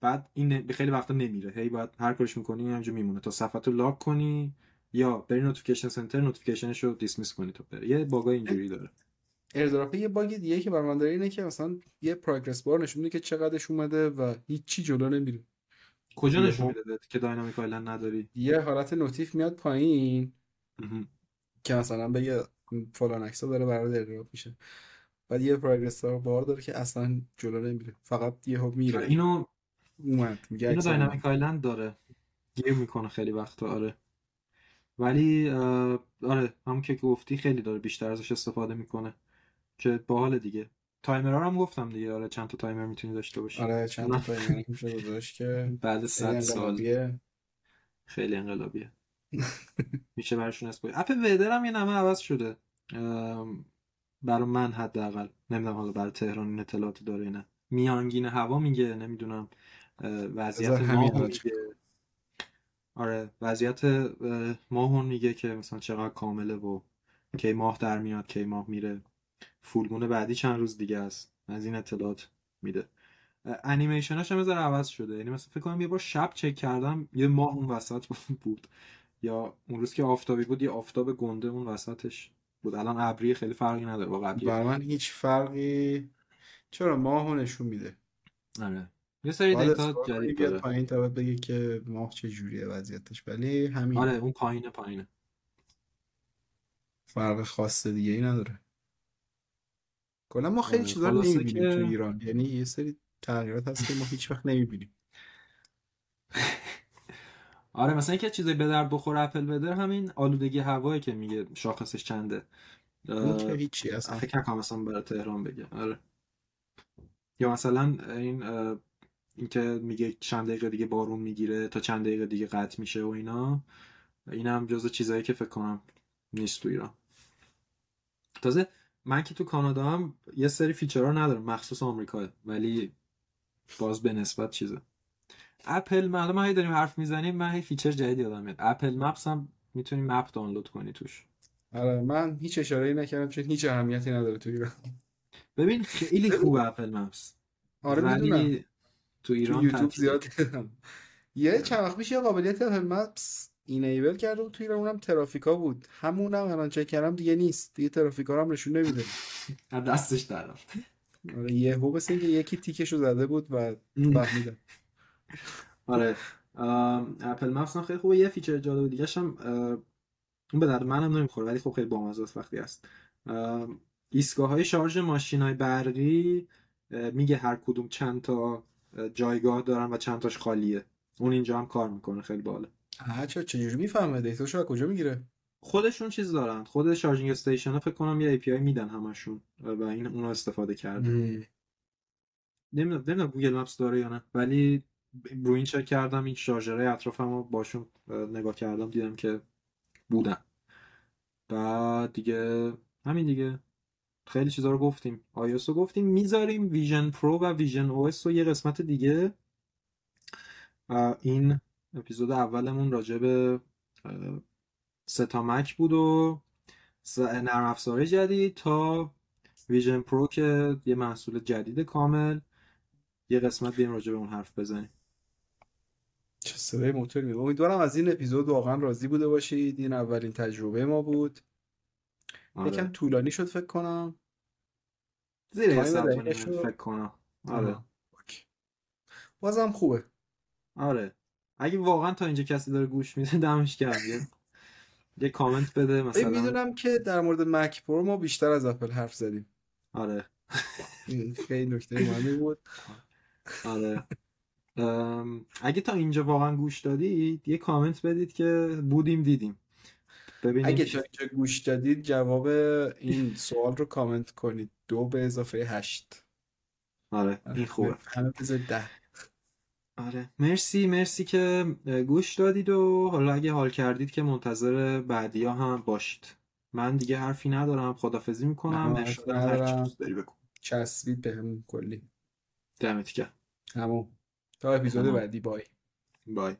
بعد این خیلی وقتا نمیره. هی باید هر کارش می‌کنی همینجا میمونه. تا صفحه رو lock کنی یا بری notification center notification ش رو dismiss کنی تا بره یه باگای اینجوری داره. AirDrop یه باگ دیگه که بر من داره اینه که مثلا یه progress bar نشون میده که چقدرش اومده و هیچی جلو نمیره. کجا نشون میده بهت که Dynamic Island نداری؟ یه حالت notif میاد پایین. که مثلا بگه فلان عکس داره برات AirDrop میشه. بعد یه progress bar داره که اصلا جلو نمیره. فقط یهو میره. اینو اومد میگه اینو Dynamic Island داره. گیر می‌کنه خیلی وقتا آره. ولی آره همون که گفتی خیلی داره بیشتر ازش استفاده می‌کنه که باحال دیگه. تایمرها رو هم گفتم دیگه آره چند تا تایمر می‌تونی داشته باشی. آره چند تا تایمر میشه گذاشت که بعد خیلی صد سال. انقلابیه. خیلی انقلابیه. میشه برشون اسپویل اپ Weather هم یه نمه عوض شده. برای من حداقل. نمی‌دونم حالا برای تهران این اطلاعاتی داره نه. میانگین هوا میگه نمی‌دونم وضعیت میگه. آره وضعیت اه، ماه میگه که مثلا چقدر کامله و کی ماه در میاد کی ماه میره. فولمون بعدی چند روز دیگه است. از این اطلاعات میده. انیمیشناش هم ذره عوض شده. یعنی مثلا فکر کنم یه بار شب چک کردم یه ماه اون وسط بود. یا اون روز که آفتابی بود یه آفتاب گنده اون وسطش بود. الان ابری خیلی فرقی نداره با قبلیه. بر من هیچ فرقی چرا ماهو نشون میده؟ آره. یه سری باید دیتا جدید بیاد داره. پایین تا بگه که ماه چه جوریه وضعیتش. ولی همین. آره اون پایینه پایینه. فرق خاص دیگه ای نداره. کلا ما خیلی آره، چیزا رو نمی‌بینیم تو که ایران. یعنی یه سری تغییرات هست که ما هیچ وقت نمی‌بینیم. آره مثلا اینکه چیزی به درد بخوره اپل بدر همین آلودگی هوایی که میگه شاخصش چنده. اون که هیچی اصلا. فکر نکنم مثلا برای تهران بگه. آره. یا مثلا این اینکه میگه چند دقیقه دیگه بارون می‌گیره تا چند دقیقه دیگه قطع میشه و اینا. این هم جزو چیزایی که فکر کنم نیست تو ایران. تازه من که تو کانادا هم یه سری فیچرها ندارم مخصوص آمریکا ولی باز به نسبت چیزه. اپل ما هی داریم حرف می‌زنیم من هی feature جدید یادم میاد. Apple Maps هم می‌تونی map دانلود کنی توش. آره من هیچ اشاره نکردم چون هیچ اهمیتی نداره تو ایران. ببین خیلی خوبه Apple Maps آره می‌دونم. ولی تو ایران تو یوتیوب. زیاد یه چند وقت پیش یه قابلیت Apple Maps enable کرده بود تو ایران اونم ترافیکا بود. همونم الان چک کردم دیگه نیست. دیگه ترافیکا رو هم نشون نمیده دستش در رفت. آره یهو مثل اینکه یکی تیکشو زده بود و فهمیدم آره. Apple Maps هم خیلی خوبه. یه feature جالب دیگه هم اون به درد منم نمی‌خوره ولی خب خیلی بامزه است وقتی هست. ایستگاه های شارژ ماشین های برقی میگه هر کدوم چند تا جایگاه دارن و چند تاش خالیه. اون اینجا هم کار می‌کنه خیلی باحاله آها چه چجوری می‌فهمه؟ data شو از کجا می‌گیره؟ خودشون چیز دارن. خود charging station ها فکر کنم یه API میدن همشون و این اونو استفاده کرده. نمی‌دونم نمی‌دونم Google Maps داره یا نه ولی رو این چک کردم این شارژرهای اطرافم باشون اه، نگاه کردم دیدم که بودن. بعد دیگه همین دیگه. خیلی چیزا رو گفتیم. iOS رو گفتیم. می‌ذاریم Vision Pro و visionOS رو یه قسمت دیگه. این اپیزود اولمون راجع به اه، سه تا Mac بود و نرم افزار جدید تا Vision Pro که یه محصول جدید کامل. یه قسمت بریم راجع به اون حرف بزنیم. چه صدای موتور میگه امیدوارم از این اپیزود واقعا راضی بوده باشید. این اولین تجربه ما بود. آره. یکم طولانی شد فکر کنم. زیر یه ساعت فکر کنم. آره. آها. اوکی. بازم خوبه. آره. اگه واقعا تا اینجا کسی داره گوش میده دمش گرم. یه کامنت بده مثلا. می‌دونم که در مورد Mac Pro ما بیشتر از اپل حرف زدیم. آره. خیلی نکته مهمی بود. آره. اگه تا اینجا واقعا گوش دادید یه کامنت بدید که بودیم دیدیم. ببینیم اگه تا اینجا گوش دادید جواب این سوال رو کامنت کنید. دو به اضافه هشت. آره این خوبه همه ده. آره. مرسی مرسی که گوش دادید و حالا اگه حال کردید که منتظر بعدی ها هم باشید. من دیگه حرفی ندارم خدافزی می‌کنم. حرفی هر چی ندارم. دوست داری بکن چسبید به همون کلی. دمت گرم. همون تا اپیزود. بعدی. بای. بای.